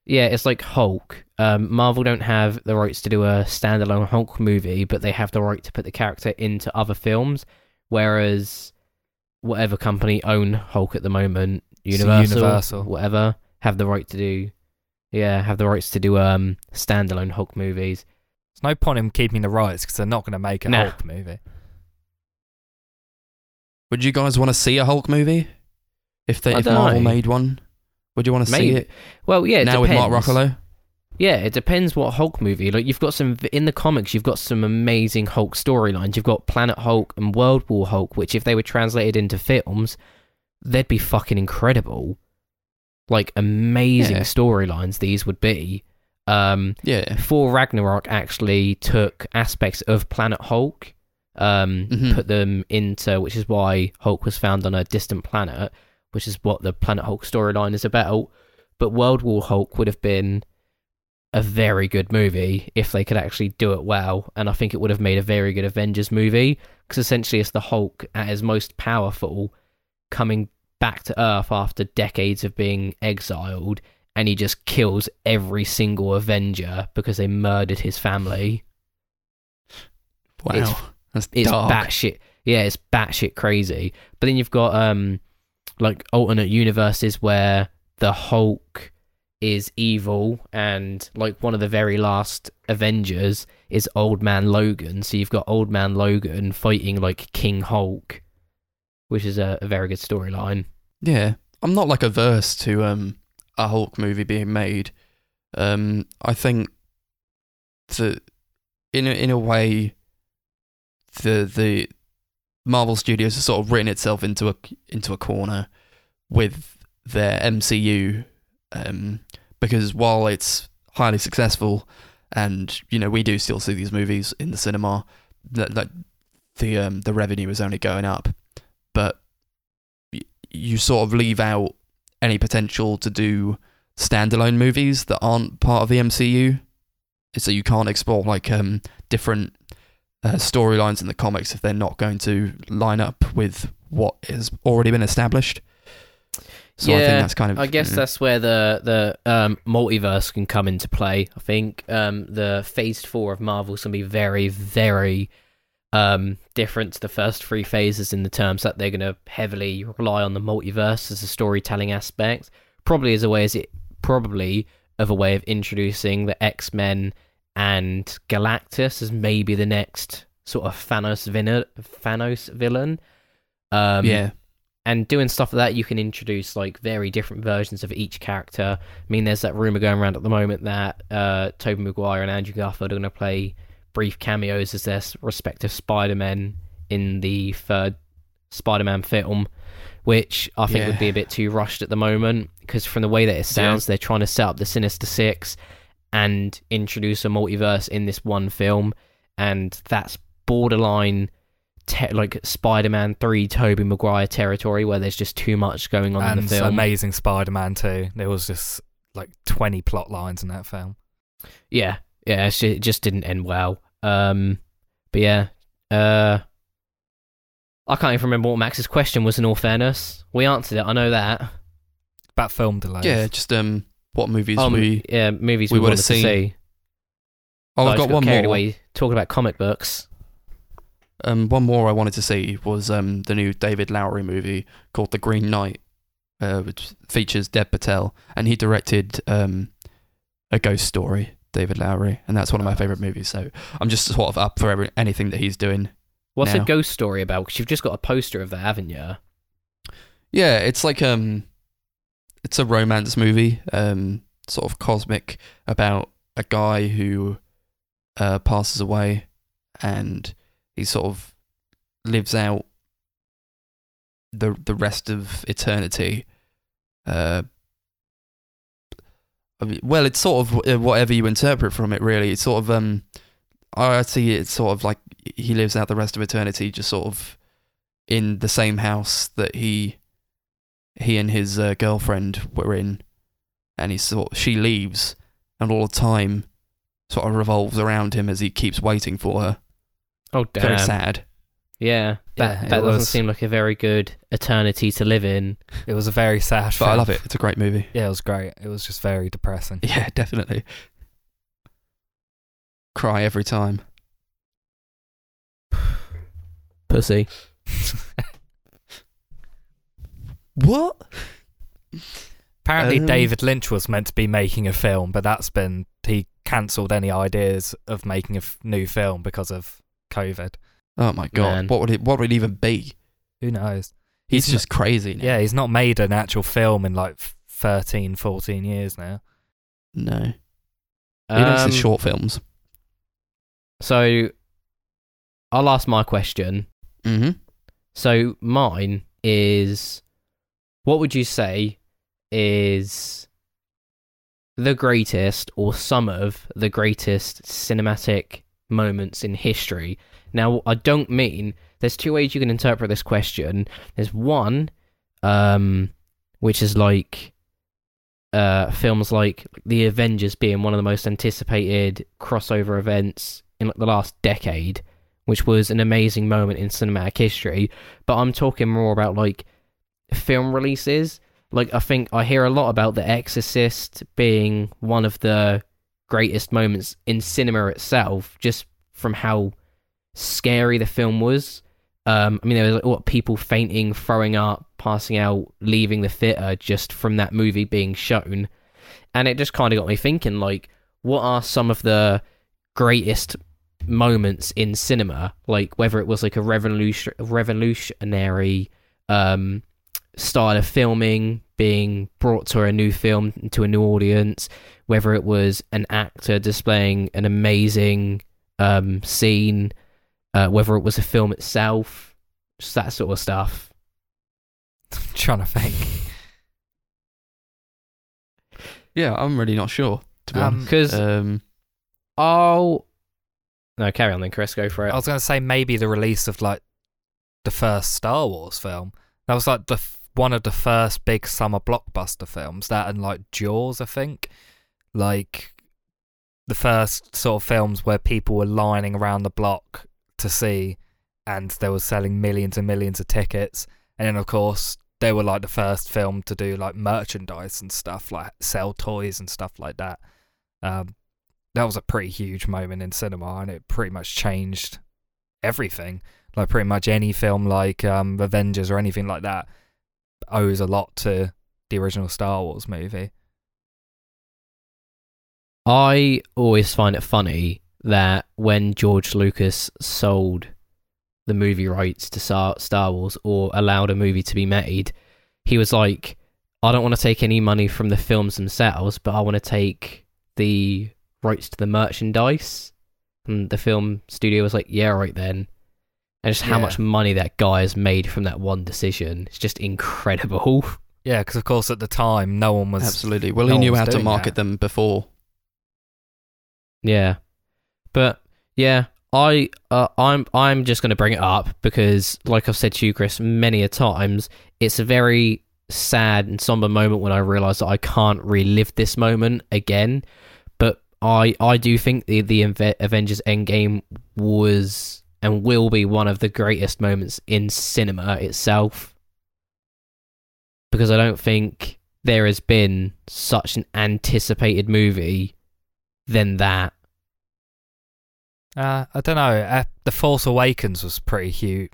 Yeah, it's like Hulk. Um, Marvel don't have the rights to do a standalone Hulk movie, but they have the right to put the character into other films. Whereas whatever company own Hulk at the moment, Universal, Universal. whatever, have the right to do. Yeah, have the rights to do um standalone Hulk movies. There's no point in keeping the rights because they're not going to make a Nah. Hulk movie. Would you guys want to see a Hulk movie? If they I if Marvel know. made one, would you want to see it Well, yeah, it now with Mark depends. Ruffalo? Yeah, it depends what Hulk movie. Like you've got some in the comics, you've got some amazing Hulk storylines. You've got Planet Hulk and World War Hulk, which if they were translated into films, they'd be fucking incredible. Like amazing Yeah. storylines these would be. Um Yeah. Thor Ragnarok actually took aspects of Planet Hulk, um, Mhm. put them into, which is why Hulk was found on a distant planet, which is what the Planet Hulk storyline is about. But World War Hulk would have been a very good movie if they could actually do it well, and I think it would have made a very good Avengers movie because essentially it's the Hulk at his most powerful, coming back to Earth after decades of being exiled and he just kills every single Avenger because they murdered his family. Wow. It's- That's It's dark. batshit. Yeah, it's batshit crazy. But then you've got um, like alternate universes where the Hulk is evil, and like one of the very last Avengers is Old Man Logan. So you've got Old Man Logan fighting like King Hulk, which is a, a very good storyline. Yeah, I'm not like averse to um a Hulk movie being made. Um, I think that in a, in a way, the the Marvel Studios has sort of written itself into a into a corner with their MCU, um, because while it's highly successful, and you know we do still see these movies in the cinema, that that the um the revenue is only going up, but you sort of leave out any potential to do standalone movies that aren't part of the MCU. So you can't explore like um different uh, storylines in the comics if they're not going to line up with what has already been established. So I think that's kind of. I guess mm, that's where the the um, multiverse can come into play. I think um, the Phase Four of Marvel's gonna be very, very um, different to the first three phases in the terms that they're gonna heavily rely on the multiverse as a storytelling aspect. Probably as a way as it probably of a way of introducing the X Men and Galactus as maybe the next sort of Thanos villain. Thanos villain. Um, yeah. and doing stuff like that, you can introduce like very different versions of each character. I mean, there's that rumor going around at the moment that uh, Tobey Maguire and Andrew Garfield are going to play brief cameos as their respective Spider-Men in the third Spider-Man film, which I think Yeah. would be a bit too rushed at the moment because from the way that it sounds, they're trying to set up the Sinister Six and introduce a multiverse in this one film, and that's borderline te- like Spider-Man Three, Tobey Maguire territory, where there's just too much going on in the film. Amazing Spider-Man 2. There was just like 20 plot lines in that film. Yeah, yeah, it's ju- it just didn't end well. Um, but yeah, uh, I can't even remember what Max's question was. In all fairness, we answered it. I know that. About film delays. Yeah, just um, what movies Um, we? yeah, movies we we, would've to seen. see. Oh, I've just got one more. Away talking about comic books. Um, one more I wanted to see was um the new David Lowery movie called The Green Knight, uh, which features Dev Patel, and he directed um a ghost story. David Lowery, and that's one of my favorite movies. So I'm just sort of up for every, anything that he's doing. What's Now. a ghost story about? Because you've just got a poster of that, haven't you? Yeah, it's like um, it's a romance movie, um, sort of cosmic about a guy who uh passes away, and he sort of lives out the the rest of eternity. Uh, I mean, well, it's sort of uh, whatever you interpret from it. Really, it's sort of um, I see it sort of like he lives out the rest of eternity, just sort of in the same house that he he and his uh, girlfriend were in, and he sort she leaves, and all the time sort of revolves around him as he keeps waiting for her. Oh damn! Very sad. Yeah, that Yeah, that doesn't was. seem like a very good eternity to live in. It was a very sad But I love it. It's a great movie. Yeah, it was great. It was just very depressing. Yeah, [LAUGHS] definitely. Cry every time. [SIGHS] Pussy. [LAUGHS] What? Apparently, Um, David Lynch was meant to be making a film, but that's been he cancelled any ideas of making a f- new film because of COVID. Oh my god! Man. What would it? What would it even be? Who knows? He's, He's just crazy. Now. Yeah, he's not made an actual film in like f- 13, 14 years now. No. He makes Um, his short films. So, I'll ask my question. Mm-hmm. So mine is what would you say is the greatest or some of the greatest cinematic moments in history? Now, I don't mean there's two ways you can interpret this question. There's one um which is like uh films like The Avengers being one of the most anticipated crossover events in like the last decade which was an amazing moment in cinematic history. But I'm talking more about like film releases. Like I think I hear a lot about The Exorcist being one of the greatest moments in cinema itself, just from how scary the film was. Um, I mean, there was like, what people fainting, throwing up, passing out, leaving the theater just from that movie being shown, and it just kind of got me thinking, like, what are some of the greatest moments in cinema, like whether it was like a revolution revolutionary um, style of filming being brought to a new film to a new audience, whether it was an actor displaying an amazing um, scene, uh, whether it was a film itself, just that sort of stuff. I'm trying to think. Yeah, I'm really not sure. To be Um, honest. Because Um, oh no, carry on then, Chris. Go for it. I was going to say maybe the release of like the first Star Wars film. That was like the f- one of the first big summer blockbuster films. That and like Jaws, I think. Like the first sort of films where people were lining around the block to see, and they were selling millions and millions of tickets. And then of course they were like the first film to do like merchandise and stuff, like sell toys and stuff like that. Um, that was a pretty huge moment in cinema, and it pretty much changed everything. Like pretty much any film like um, Avengers or anything like that owes a lot to the original Star Wars movie. I always find it funny that when George Lucas sold the movie rights to Star, Wars or allowed a movie to be made, he was like, I don't want to take any money from the films themselves, but I want to take the rights to the merchandise. And the film studio was like, yeah, right then. And just how Yeah. much money that guy has made from that one decision. It's just incredible. [LAUGHS] Yeah, because of course at the time no one was Absolutely. Well, no he knew how to market that. them before. Yeah, but yeah, I uh, I'm I'm just going to bring it up because, like I've said to you, Chris, many a times, it's a very sad and somber moment when I realise that I can't relive this moment again. But I I do think the the Inve- Avengers Endgame was and will be one of the greatest moments in cinema itself because I don't think there has been such an anticipated movie than that. Uh, I don't know. Uh, the Force Awakens was pretty huge.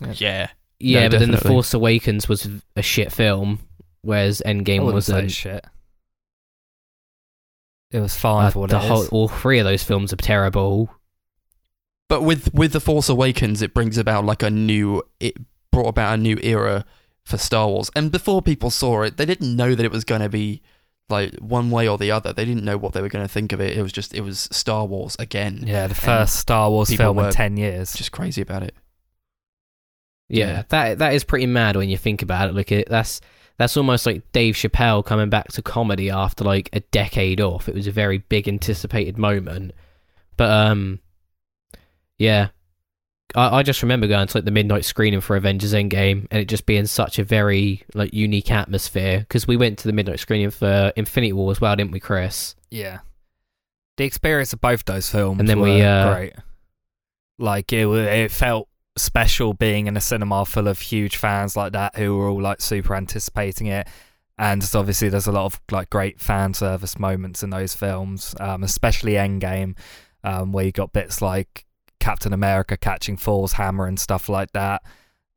Yeah. Yeah. Yeah, No, but then The. Force Awakens was a shit film, whereas Endgame wouldn't was a shit. It was fine uh, for what the it whole. is. All three of those films are terrible. But with with the Force Awakens, it brings about like a new. It brought about a new era for Star Wars. And before people saw it, they didn't know that it was going to be like one way or the other. They didn't know what they were going to think of it. It was just it was Star Wars again. Yeah, the first Star Wars film in ten years. Just crazy about it. Yeah, Yeah. that that is pretty mad when you think about it. Like it, that's that's almost like Dave Chappelle coming back to comedy after like a decade off. It was a very big anticipated moment, but um, yeah, I, I just remember going to like the midnight screening for Avengers Endgame and it just being such a very like unique atmosphere because we went to the midnight screening for Infinity War as well, didn't we, Chris? Yeah, the experience of both those films And then were we, uh, great. Like it, it felt special being in a cinema full of huge fans like that who were all like super anticipating it. And just obviously, there's a lot of like great fan service moments in those films, um, especially Endgame, um, where you got bits like Captain America catching Thor's hammer and stuff like that.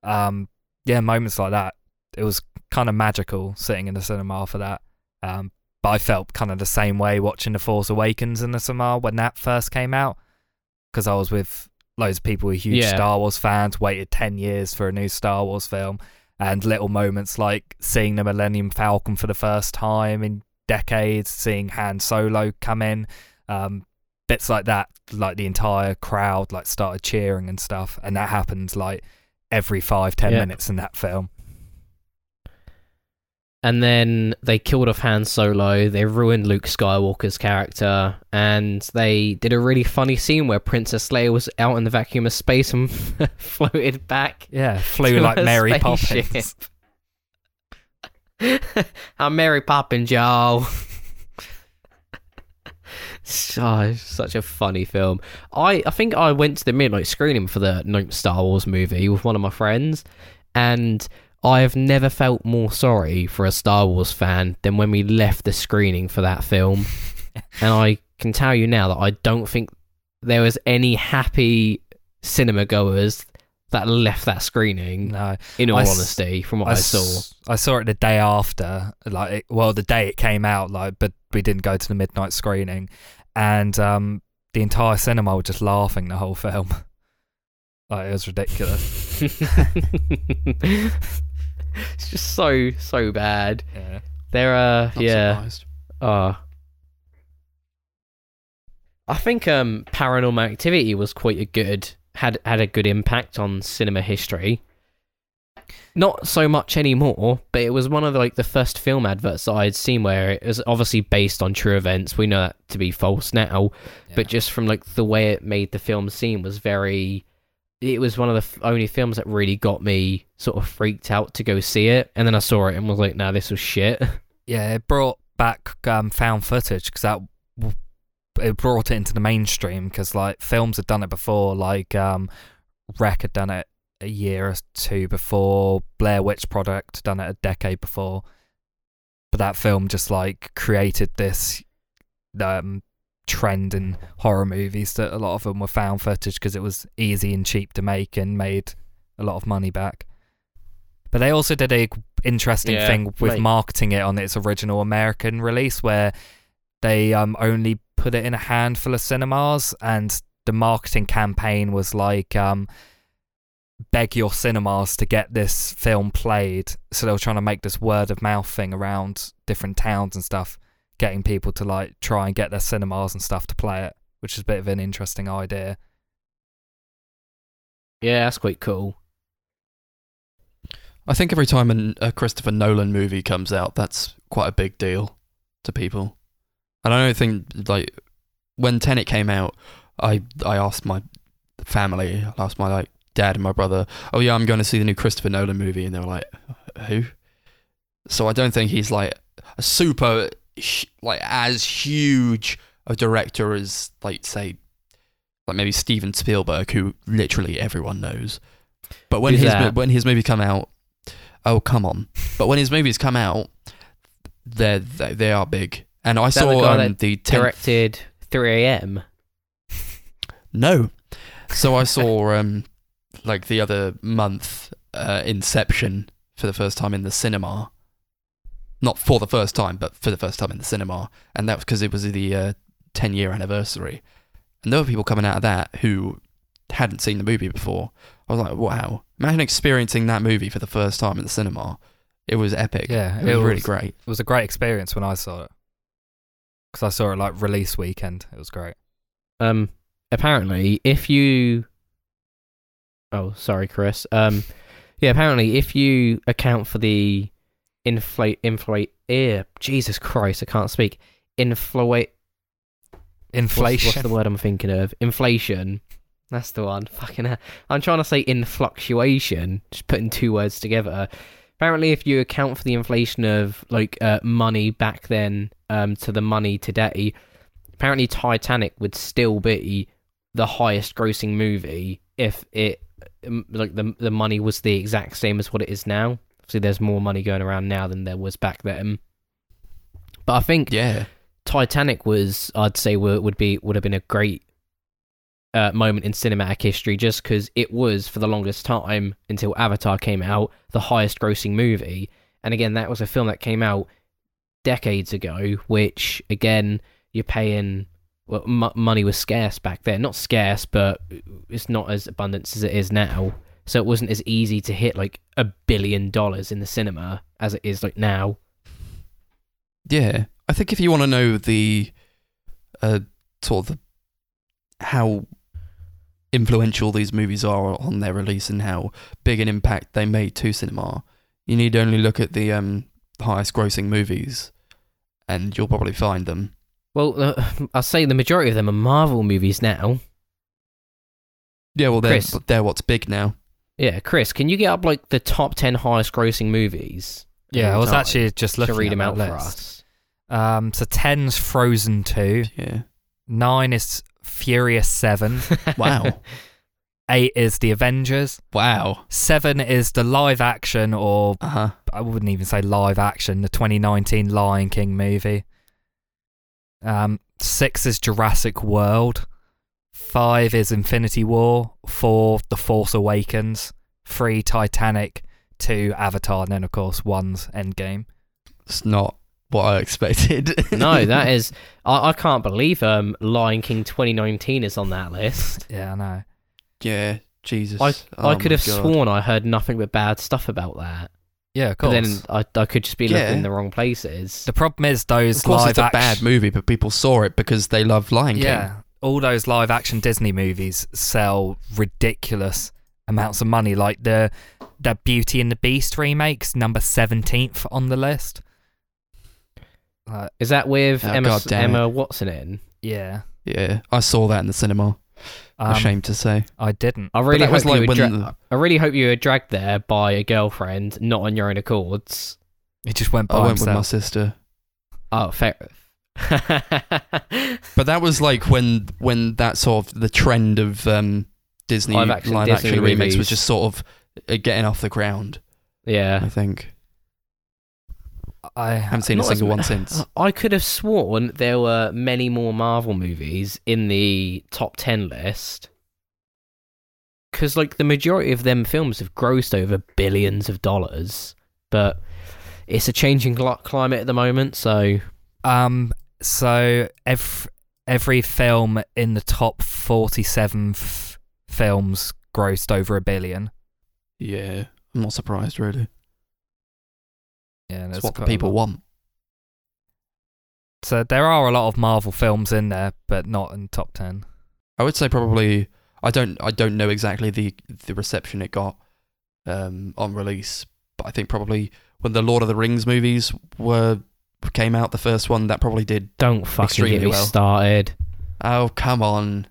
Um, yeah, moments like that. It was kind of magical sitting in the cinema for that. Um, but I felt kind of the same way watching The Force Awakens in the cinema when that first came out because I was with loads of people who were huge Yeah. Star Wars fans, waited 10 years for a new Star Wars film, and little moments like seeing the Millennium Falcon for the first time in decades, seeing Han Solo come in, um, bits like that, like the entire crowd like started cheering and stuff, and that happens like every five, ten Yeah. minutes in that film. And then they killed off Han Solo, they ruined Luke Skywalker's character, and they did a really funny scene where Princess Leia was out in the vacuum of space and [LAUGHS] floated back. Yeah, flew like Mary spaceship. Poppins. [LAUGHS] I'm Mary Poppins, y'all. So, such a funny film. I, I think I went to the midnight screening for the Star Wars movie with one of my friends, and I have never felt more sorry for a Star Wars fan than when we left the screening for that film. [LAUGHS] and I can tell you now that I don't think there was any happy cinema goers that left that screening. No, In all I honesty, from what I, I, saw. s- I saw it the day after, like well, the day it came out, like, but we didn't go to the midnight screening, and um, the entire cinema were just laughing the whole film. [LAUGHS] like it was ridiculous. [LAUGHS] it's just so so bad. yeah. There are Not yeah. surprised. Uh I think um Paranormal Activity was quite a good had had a good impact on cinema history. Not so much anymore, but it was one of the, like the first film adverts that I had seen where it was obviously based on true events. We know that to be false now, but just from like the way it made the film seem was very it was one of the f- only films that really got me sort of freaked out to go see it. And then i saw it and was like nah this was shit. [LAUGHS] Yeah, it brought back um, found footage because that w- it brought it into the mainstream because like films had done it before, like um, Rec had done it a year or two before. Blair Witch Project done it a decade before. But that film just like created this um, trend in horror movies that a lot of them were found footage because it was easy and cheap to make and made a lot of money back. But they also did a interesting Yeah, thing with like- marketing it on its original American release where they um only put it in a handful of cinemas and the marketing campaign was like um beg your cinemas to get this film played so they were trying to make this word of mouth thing around different towns and stuff getting people to like try and get their cinemas and stuff to play it which is a bit of an interesting idea Yeah, that's quite cool. I think every time an, a Christopher Nolan movie comes out, that's quite a big deal to people. And I don't think like when Tenet came out, I I asked my family, I asked my like dad and my brother, "Oh yeah, I'm going to see the new Christopher Nolan movie," and they were like, "Who?" So I don't think he's like a super like as huge a director as like say like maybe Steven Spielberg, who literally everyone knows. But when his when his movie come out, oh come on! But when his movies come out, they're they, they are big. And I that the saw um, the 10th Directed 3 a.m. No. So I saw um like the other month uh, Inception for the first time in the cinema. Not for the first time, but for the first time in the cinema, and that was because it was the uh, 10 year anniversary. And there were people coming out of that who hadn't seen the movie before. I was like, wow! Imagine experiencing that movie for the first time in the cinema. It was epic. Yeah, it was, it really great. it was a great experience when i saw it because i saw it like release weekend it was great Um, apparently, if you, oh, sorry, Chris. Um, yeah, apparently, if you account for the inflate, inflate, ear, Jesus Christ, I can't speak. Inflate, inflation What's, what's the word I'm thinking of? Inflation. That's the one. Fucking hell. I'm trying to say influctuation, just putting two words together. Apparently, if you account for the inflation of like uh, money back then um, to the money today, apparently Titanic would still be the highest grossing movie if it like the the money was the exact same as what it is now. Obviously, there's more money going around now than there was back then. But I think Yeah. Titanic was, I'd say, would would be would have been a great uh, moment in cinematic history, just because it was for the longest time until Avatar came out, the highest grossing movie. And again, that was a film that came out decades ago, which again, you're paying. Well, m- money was scarce back then. Not scarce, but it's not as abundant as it is now. So it wasn't as easy to hit like a billion dollars in the cinema as it is like now. Yeah, I think if you want to know the uh, sort of the, how influential these movies are on their release and how big an impact they made to cinema, you need only look at the um, highest grossing movies, and you'll probably find them. Well, uh, [LAUGHS] I'll say the majority of them are Marvel movies now. Yeah, well, they're Chris. they're what's big now. Yeah, Chris, can you get up like the top ten highest grossing movies? yeah i was time actually just looking to looking read at them out list. for us. Um, so 10's Frozen 2, Yeah. 9 is Furious 7, [LAUGHS] Wow. [LAUGHS] 8 is The Avengers, wow. 7 is the live action, or Uh huh. I wouldn't even say live action, the 2019 Lion King movie. Um, 6 is Jurassic World, 5 is Infinity War, 4 The Force Awakens, 3 Titanic, 2 Avatar, and then of course 1's Endgame. It's not what I expected. [LAUGHS] no, that is I, I can't believe um Lion King 2019 is on that list. Yeah, I know. Yeah. Jesus. I Oh I could have God. sworn I heard nothing but bad stuff about that. Yeah, of But then I I could just be Yeah. looking in the wrong places. the problem is those Of course, live it's a action. bad movie, but people saw it because they love Lion King. Yeah, all those live action Disney movies sell ridiculous amounts of money. Like the that Beauty and the Beast remakes, number seventeenth on the list. Uh, Is that with Oh, Emma God damn Emma Watson in? yeah, Yeah, I saw that in the cinema. Um, Ashamed to say. I didn't. I really hope was you like were dra- the- I really hope you were dragged there by a girlfriend, not on your own accords. It just went by I went with my sister. Oh, fair. [LAUGHS] But that was like when when that sort of the trend of um, Disney Live live action action, remakes was just sort of uh, getting off the ground. Yeah. I think I I haven't seen a Not as single one since. [LAUGHS] I could have sworn there were many more Marvel movies in the top 10 list. Because, like, the majority of them films have grossed over billions of dollars. But it's a changing climate at the moment, so. Um, so every every film in the top forty-seven f- films grossed over a billion. Yeah, I'm not surprised really. Yeah, That's there's what the people want. So there are a lot of Marvel films in there, but not in top ten. I would say probably I don't I don't know exactly the the reception it got um, on release, but I think probably when the Lord of the Rings movies were came out, the first one that probably did. Don't fucking get me well. started. Oh come on!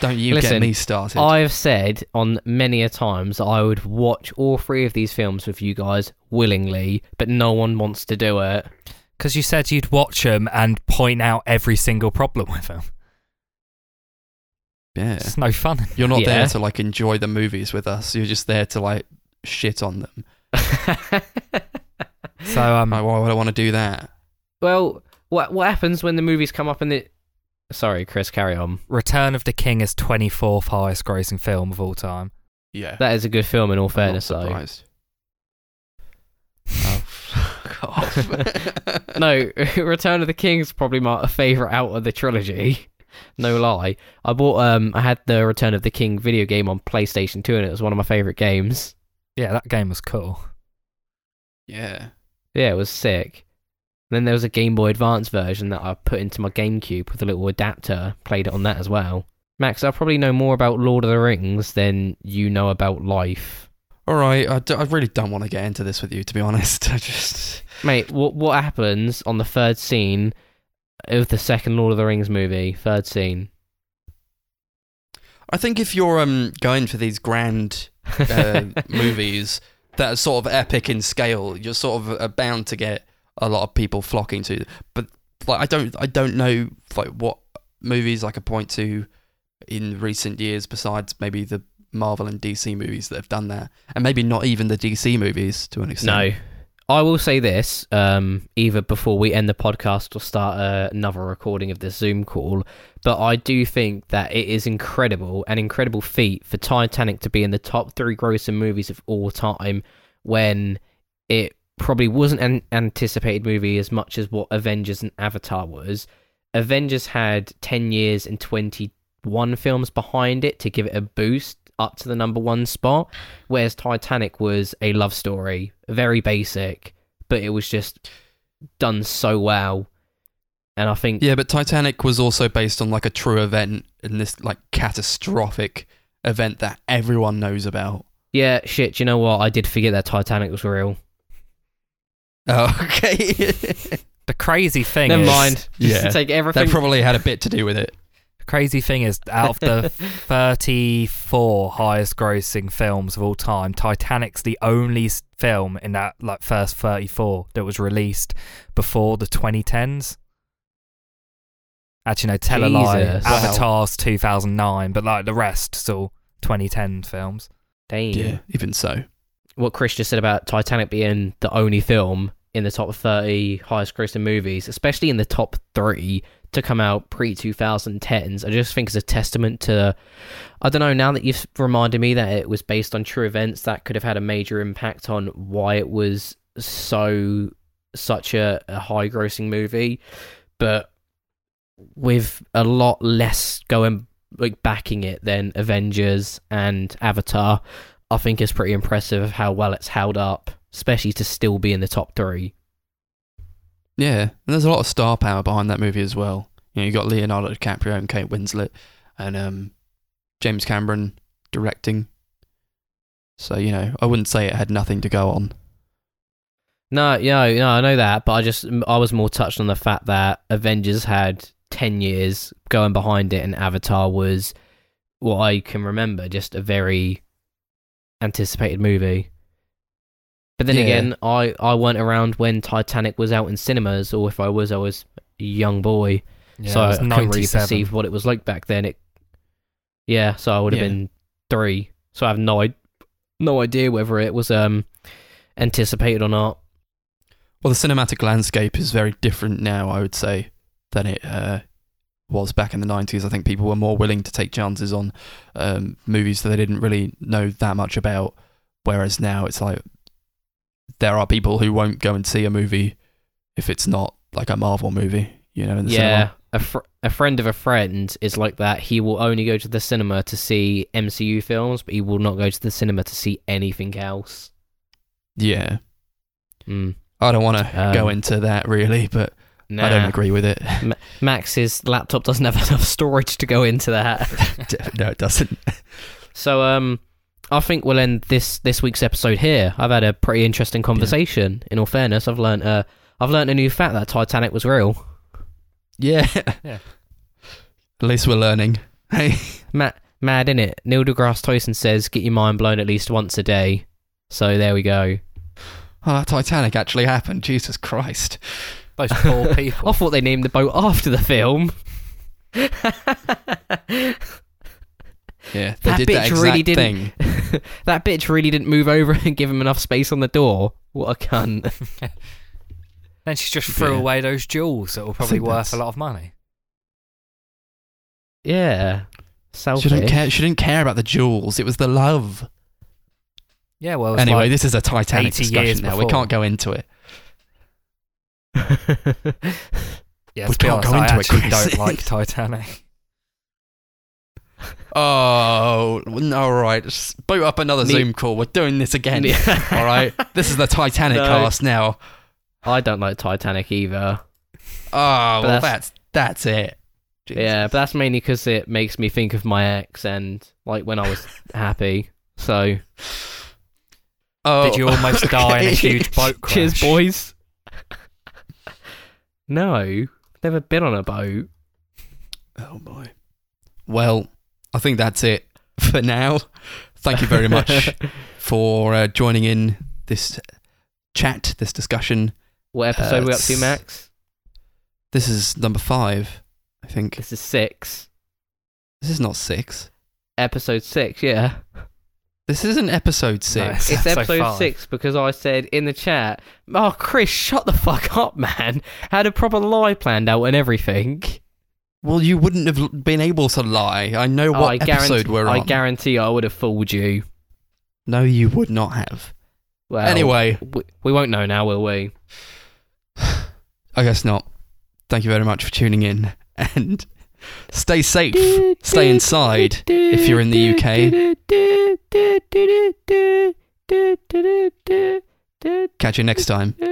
Don't you Listen, get me started? I have said on many a times that I would watch all three of these films with you guys willingly, but no one wants to do it. Because you said you'd watch them and point out every single problem with them. yeah, It's no fun. you're not Yeah. there to like enjoy the movies with us. You're just there to like shit on them. [LAUGHS] So um, Like, why would I want to do that? well, what what happens when the movies come up and the? Sorry, Chris, carry on. Return of the King is twenty-fourth highest grossing film of all time. Yeah, That is a good film in all I'm fairness, not though. surprised. oh, [LAUGHS] fuck off. [LAUGHS] [LAUGHS] No, Return of the King is probably my favorite out of the trilogy. No lie. I bought um I had the Return of the King video game on PlayStation 2 and it was one of my favorite games. Yeah, that game was cool. yeah. Yeah, it was sick. Then there was a Game Boy Advance version that I put into my GameCube with a little adapter. Played it on that as well. Max, I probably know more about Lord of the Rings than you know about life. All right, I, d- I really don't want to get into this with you, to be honest. [LAUGHS] I just Mate, what what happens on the third scene of the second Lord of the Rings movie? Third scene. I think if you're um going for these grand uh, [LAUGHS] movies that are sort of epic in scale, you're sort of uh, bound to get a lot of people flocking to. But like, I don't, I don't know like what movies I could point to in recent years besides maybe the Marvel and DC movies that have done that, and maybe not even the DC movies to an extent. No. I will say this, um, either before we end the podcast or start uh, another recording of this Zoom call, but I do think that it is incredible, an incredible feat for Titanic to be in the top three grossing movies of all time when it probably wasn't an anticipated movie as much as what Avengers and Avatar was. Avengers had 10 years and 21 films behind it to give it a boost up to the number one spot whereas Titanic was a love story, very basic, but it was just done so well. And I think Yeah, but Titanic was also based on like a true event and this like catastrophic event that everyone knows about. yeah, shit, you know what? I did forget that Titanic was real. Oh, [LAUGHS] okay. The crazy thing Never is, mind. [LAUGHS] Yeah. Just take everything. that probably had a bit to do with it. The crazy thing is, out of the [LAUGHS] 34 highest grossing films of all time, Titanic's the only film in that like first 34 that was released before the 2010s. Actually, no, tell a lie. Jesus. Wow. Avatar's 2009, but like the rest still 2010 films. Damn. Yeah, even so. What Chris just said about Titanic being the only film in the top 30 highest grossing movies, especially in the top three to come out pre 2010s, I just think is a testament to. I don't know, now that you've reminded me that it was based on true events, that could have had a major impact on why it was so. such a, a high grossing movie. But with a lot less going like backing it than Avengers and Avatar, I think is pretty impressive how well it's held up, especially to still be in the top three. Yeah, and there's a lot of star power behind that movie as well. You know, you got Leonardo DiCaprio and Kate Winslet, and um, James Cameron directing. So you know, I wouldn't say it had nothing to go on. No, yeah, no, I know that, but I just I was more touched on the fact that Avengers had ten years going behind it, and Avatar was what I can remember, just a very anticipated movie. But then Yeah. again, I I weren't around when Titanic was out in cinemas, or if I was, I was a young boy, Yeah, so I couldn't really perceive what it was like back then. It Yeah, so I would have Yeah. been three. So I have no no idea whether it was um anticipated or not. Well, the cinematic landscape is very different now, I would say, than it uh, was back in the 90s. I think people were more willing to take chances on um, movies that they didn't really know that much about. Whereas now it's like there are people who won't go and see a movie if it's not like a Marvel movie, you know, in the yeah, cinema. a fr- a friend of a friend is like that. He will only go to the cinema to see MCU films, but he will not go to the cinema to see anything else. Yeah. Mm. I don't want to Um, go into that really, but Nah. I don't agree with it. Max's laptop doesn't have [LAUGHS] enough storage to go into that. [LAUGHS] no, it doesn't. So um I think we'll end this this week's episode here. I've had a pretty interesting conversation. In all fairness, I've learned uh I've learned a new fact that Titanic was real. Yeah. [LAUGHS] Yeah. At least we're learning. Hey. Mad, mad in it. Neil deGrasse Tyson says get your mind blown at least once a day. So there we go. Oh, Titanic actually happened. Jesus Christ. Those poor [LAUGHS] people. I thought they named the boat after the film. [LAUGHS] Yeah, they That did bitch that exact really didn't- thing. [LAUGHS] that bitch really didn't move over and give him enough space on the door. What a cunt. then she just threw Yeah. away those jewels that were probably worth that's- a lot of money. Yeah. Selfish. She didn't care. She didn't care about the jewels. It was the love. Yeah, well, Anyway, like, this is a Titanic discussion now. We can't go into it. [LAUGHS] yeah, we to be can't honest, go I into it, actually don't like [LAUGHS] Titanic. Oh, all right. Just boot up another Me- Zoom call. We're doing this again. [LAUGHS] Yeah. all right. This is the Titanic No. cast now. I don't like Titanic either. Oh, well, that's- that's that's it. Yeah, but that's mainly because it makes me think of my ex and like when I was happy. So Oh, Did you almost die in a okay. huge boat crash? cheers, boys. No, never been on a boat. Oh boy. Well, I think that's it for now. Thank you very much [LAUGHS] for uh, joining in this chat, this discussion. What episode Uh, we up to, Max? This is number five, I think. This is six. This is not six. Episode six, yeah. This isn't episode No, six. It's episode six because I said in the chat, "Oh, Chris, shut the fuck up, man! Had a proper lie planned out and everything." Well, you wouldn't have been able to lie. I know what I episode guarantee, we're on. I guarantee I would have fooled you. no, you would not have. Well, Anyway, we, we won't know now, will we? [SIGHS] I guess not. Thank you very much for tuning in [LAUGHS] and Stay safe. Stay inside if you're in the UK. Catch you next time. [LAUGHS]